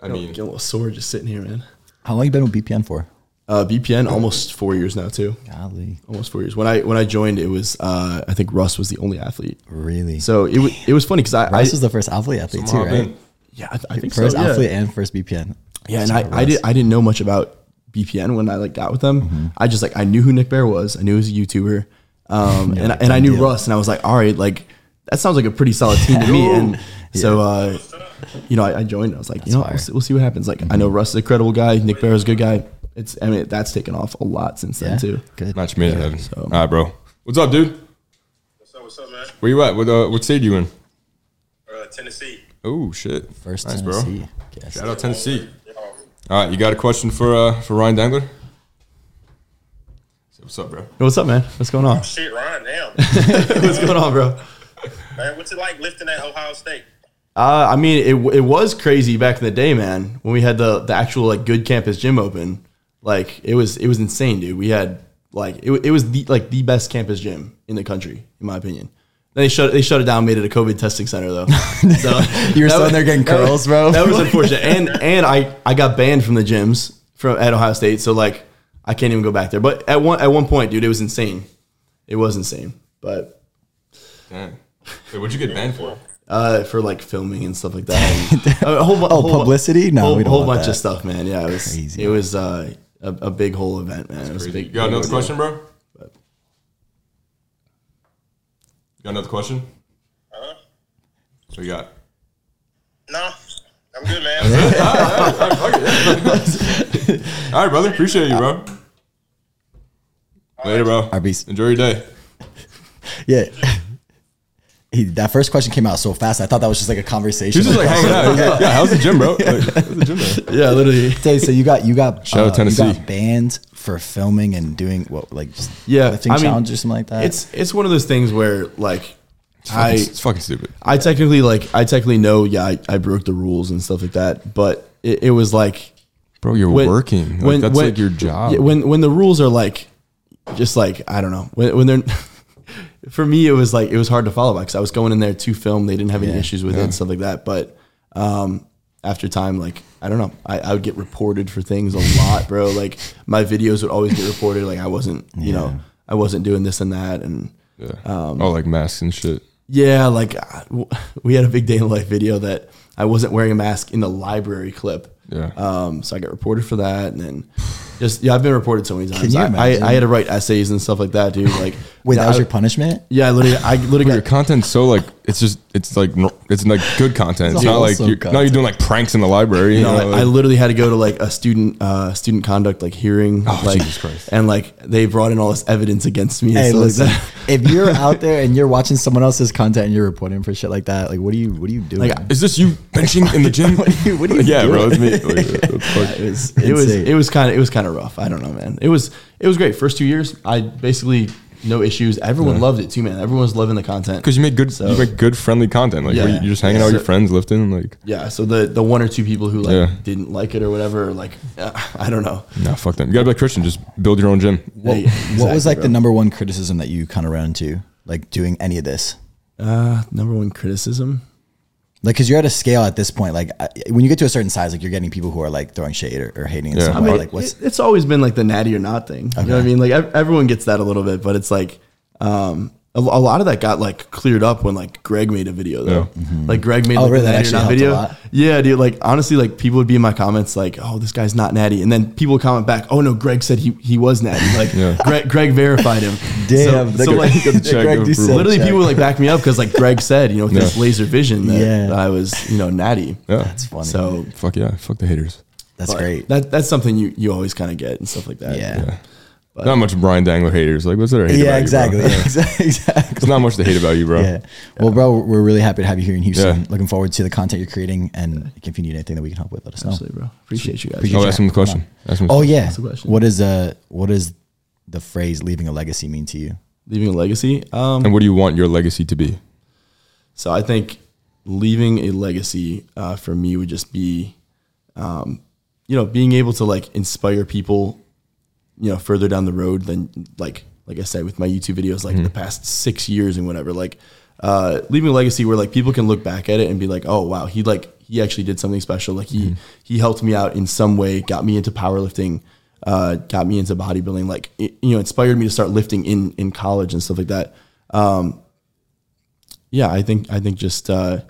I I mean, get a little sore just sitting here, man. How long you been with BPN for? Uh, BPN almost four years now too. Golly, Almost four years. When I when I joined, it was uh, I think Russ was the only athlete. really? So it was it was funny because I, I Russ was the first athlete athlete too, right? been- yeah I, I think First so, yeah. athlete and first BPN. Yeah, and I, I did I didn't know much about BPN when I like got with them. Mm-hmm. I just like I knew who Nick Bear was. I knew he was a YouTuber, um, and I- and I knew deal. Russ, and I was like, all right, like that sounds like a pretty solid team to me. And so uh, you know, I, I joined. I was like, you know, we'll see, we'll see what happens. Like I know Russ is a credible guy. Nick Bear is a good guy. It's I mean that's taken off a lot since Yeah, then too. good. match made in heaven. so- All right, bro. What's up, dude? What's up? What's up, man? Where you at? What, uh, what state you in? Uh, Tennessee. Oh, shit. First nice, Tennessee. bro. Guess. Shout out Tennessee. Yo, All right, you got a question for uh, for Ryan Dengler? Say What's up, bro? Hey, what's up, man? What's going on? shit, Ryan, damn. what's going on, bro? man, what's it like lifting at Ohio State? Uh, I mean, it, it was crazy back in the day, man. When we had the the actual like good campus gym open, like it was it was insane, dude. We had like it, it was the like the best campus gym in the country, in my opinion. Then they shut they shut it down, made it a COVID testing center though. So You were that still in there getting that curls, bro. That was unfortunate, and and I I got banned from the gyms from at Ohio State, so like I can't even go back there. But at one at one point, dude, it was insane. It was insane, but Damn. Wait, what'd you get banned for? uh, for like filming and stuff like that. And a whole, Oh, whole publicity? No, whole, we don't whole want bunch that. of stuff, man. Yeah, it was Crazy. it was uh, a, a big whole event, man. It was a Crazy. big. You got big another ordeal. question, bro? You got another question? Huh? What you got? No, I'm good, man. All right, brother. Appreciate you, bro. Later, bro. Arby's. Enjoy your day. Yeah. He, that first question came out so fast. I thought that was just like a conversation. She's just like hanging out. Yeah, yeah, how's the gym, bro? Like, how's the gym, bro? Yeah, literally. Tell so you got you got Shout out uh, you Tennessee. got banned for filming and doing what like just Yeah, lifting I mean, challenges or something like that. It's it's one of those things where like I It's, it's fucking stupid. I technically like I technically know yeah I, I broke the rules and stuff like that, but it, it was like Bro, you're when- working. Like, when- that's when- like your job. Yeah, when when the rules are like just like I don't know when when they're for me it was like it was hard to follow because I was going in there to film they didn't have any Yeah. issues with it and stuff like that but um after time like I don't know I, I would get reported for things a lot bro like my videos would always get reported like I wasn't you know I wasn't doing this and that and yeah. um, oh, like masks and shit. yeah, like uh, we had a big day in life video that I wasn't wearing a mask in the library clip. Yeah. Um, so I got reported for that, and then just yeah, I've been reported so many times. I, I. I had to write essays and stuff like that, dude. Like, Wait, that was I- your punishment? Yeah, I literally, I literally Bro, your got. content's so like it's just it's like it's like good content. It's It's not like you're, now you're doing like pranks in the library. You You know, know, I, I literally had to go to like a student uh, student conduct like hearing, Oh, like, Jesus Christ. and like they brought in all this evidence against me. Hey, listen. like if you're out there and you're watching someone else's content and you're reporting for shit like that, like what are you what are you doing? Like, is this you benching in the gym? What are you- what are you yeah, bro, doing? it's me. Like, what the fuck? it was it was it was kind of it was kind of rough. I don't know, man. It was it was great. First two years, I basically no issues. Everyone loved it too, man. Everyone was loving the content. Because you make good, So- you make good friendly content. Like Yeah. where you're just hanging Yeah. out with your friends, lifting. Like, Yeah, so the the one or two people who like Yeah. didn't like it or whatever, like uh, I don't know. nah, fuck them. You gotta be like Christian. Just build your own gym. what, Hey, what was like bro. the number one criticism that you kind of ran into, like doing any of this? Uh, number one criticism. Like, cause you're at a scale at this point. Like, I- when you get to a certain size, like you're getting people who are like throwing shade or, or hating in Yeah. some I way. mean, like, what's It- it's always been like the natty or not thing. You know what I mean? Like ev- everyone gets that a little bit, but it's like um, a, a lot of that got like cleared up when like Greg made a video though. Mm-hmm. Like Greg made Oh, like, really? the That actually not helped a video. lot? Yeah, dude. Like honestly, like people would be in my comments like, "Oh, this guy's not natty," and then people would comment back, "Oh no, Greg said he he was natty." Like Yeah. Greg Greg verified him. damn? So, the so, like, Greg- the check Greg of literally check. people would like back me up because like Greg said, you know, with this laser vision that, Yeah. that I was, you know, natty. Yeah, That's funny. So fuck yeah, fuck the haters. that's but great. That that's something you you always kind of get and stuff like that. Yeah. Yeah, But- not much Ryan Dengler haters. Like, what's there? to hate yeah, about exactly. You, bro? Yeah, exactly. exactly. Not much to hate about you, bro. Yeah. Well, bro, we're really happy to have you here in Houston. Yeah. Looking forward to the content you're creating, and if you need anything that we can help with, let us know. Absolutely, bro. Appreciate you guys. Appreciate Oh, you ask him the question. Ask him. Oh yeah. the question. What is uh what does the phrase "leaving a legacy" mean to you? leaving a legacy. Um, And what do you want your legacy to be? so I think leaving a legacy uh, for me would just be, um, you know, being able to like inspire people, you know, further down the road than like like I said with my YouTube videos, like the past six years and whatever. Like uh, leaving a legacy where like people can look back at it and be like, oh wow, he like he actually did something special. Like he he helped me out in some way, got me into powerlifting. Uh, got me into bodybuilding, like it, you know, inspired me to start lifting in in college and stuff like that. Um, yeah, I think I think just uh,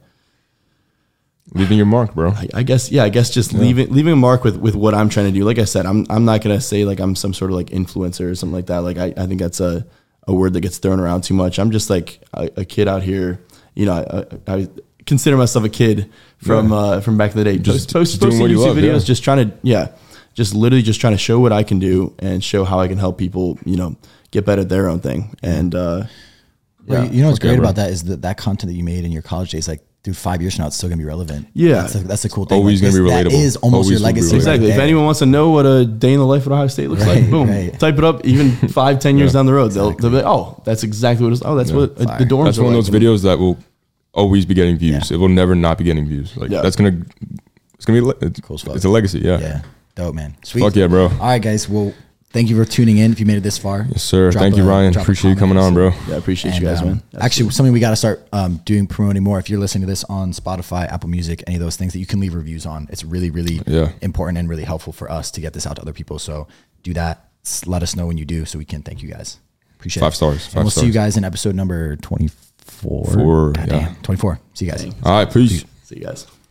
Leaving your mark, bro. I, I guess yeah, I guess just leaving leaving a mark with with what I'm trying to do. Like I said, I'm I'm not gonna say like I'm some sort of like influencer or something like that. Like I, I think that's a a word that gets thrown around too much. I'm just like a, a kid out here. You know, I, I, I consider myself a kid from Yeah. uh, from back in the day. Just- Just post, posting YouTube love, videos, yeah. just trying to yeah, just literally just trying to show what I can do and show how I can help people. You know, get better at their own thing. And uh, Well, yeah, you know what's fuck great bro. about that is that that content that you made in your college days, like, dude, five years from now, it's still gonna be relevant. Yeah. that's the, that's the cool thing. Always Like, gonna be this- That relatable. is almost Always your legacy. Exactly. Right if anyone wants to know what a day in the life at Ohio State looks Right, like, boom, right. type it up. Even five, ten years Yeah. down the road, they'll, they'll be like, "Oh, that's exactly what it is. Oh, that's Yeah. what uh, Fire. the dorms." That's are one of like. those videos that will always be getting views. Yeah. It will never not be getting views. Like Yeah. that's gonna, it's gonna be, le- it's, Cool it's a legacy. Yeah. Yeah, dope, man. Sweet. Fuck yeah, bro. All right, guys. Well, thank you for tuning in. If you made it this far, Yes, sir. Drop Thank you, Ryan. drop Appreciate you coming on, bro. Yeah, I appreciate you guys, um, man. Actually, something we got to start um, doing promoting more. If you're listening to this on Spotify, Apple Music, any of those things that you can leave reviews on, it's really, really Yeah. important and really helpful for us to get this out to other people. So do that. Let us know when you do, so we can thank you guys. Appreciate Five it. stars, And we'll see you guys in episode number twenty four. Four, yeah. Twenty four. See you guys. All right. Peace. see you guys.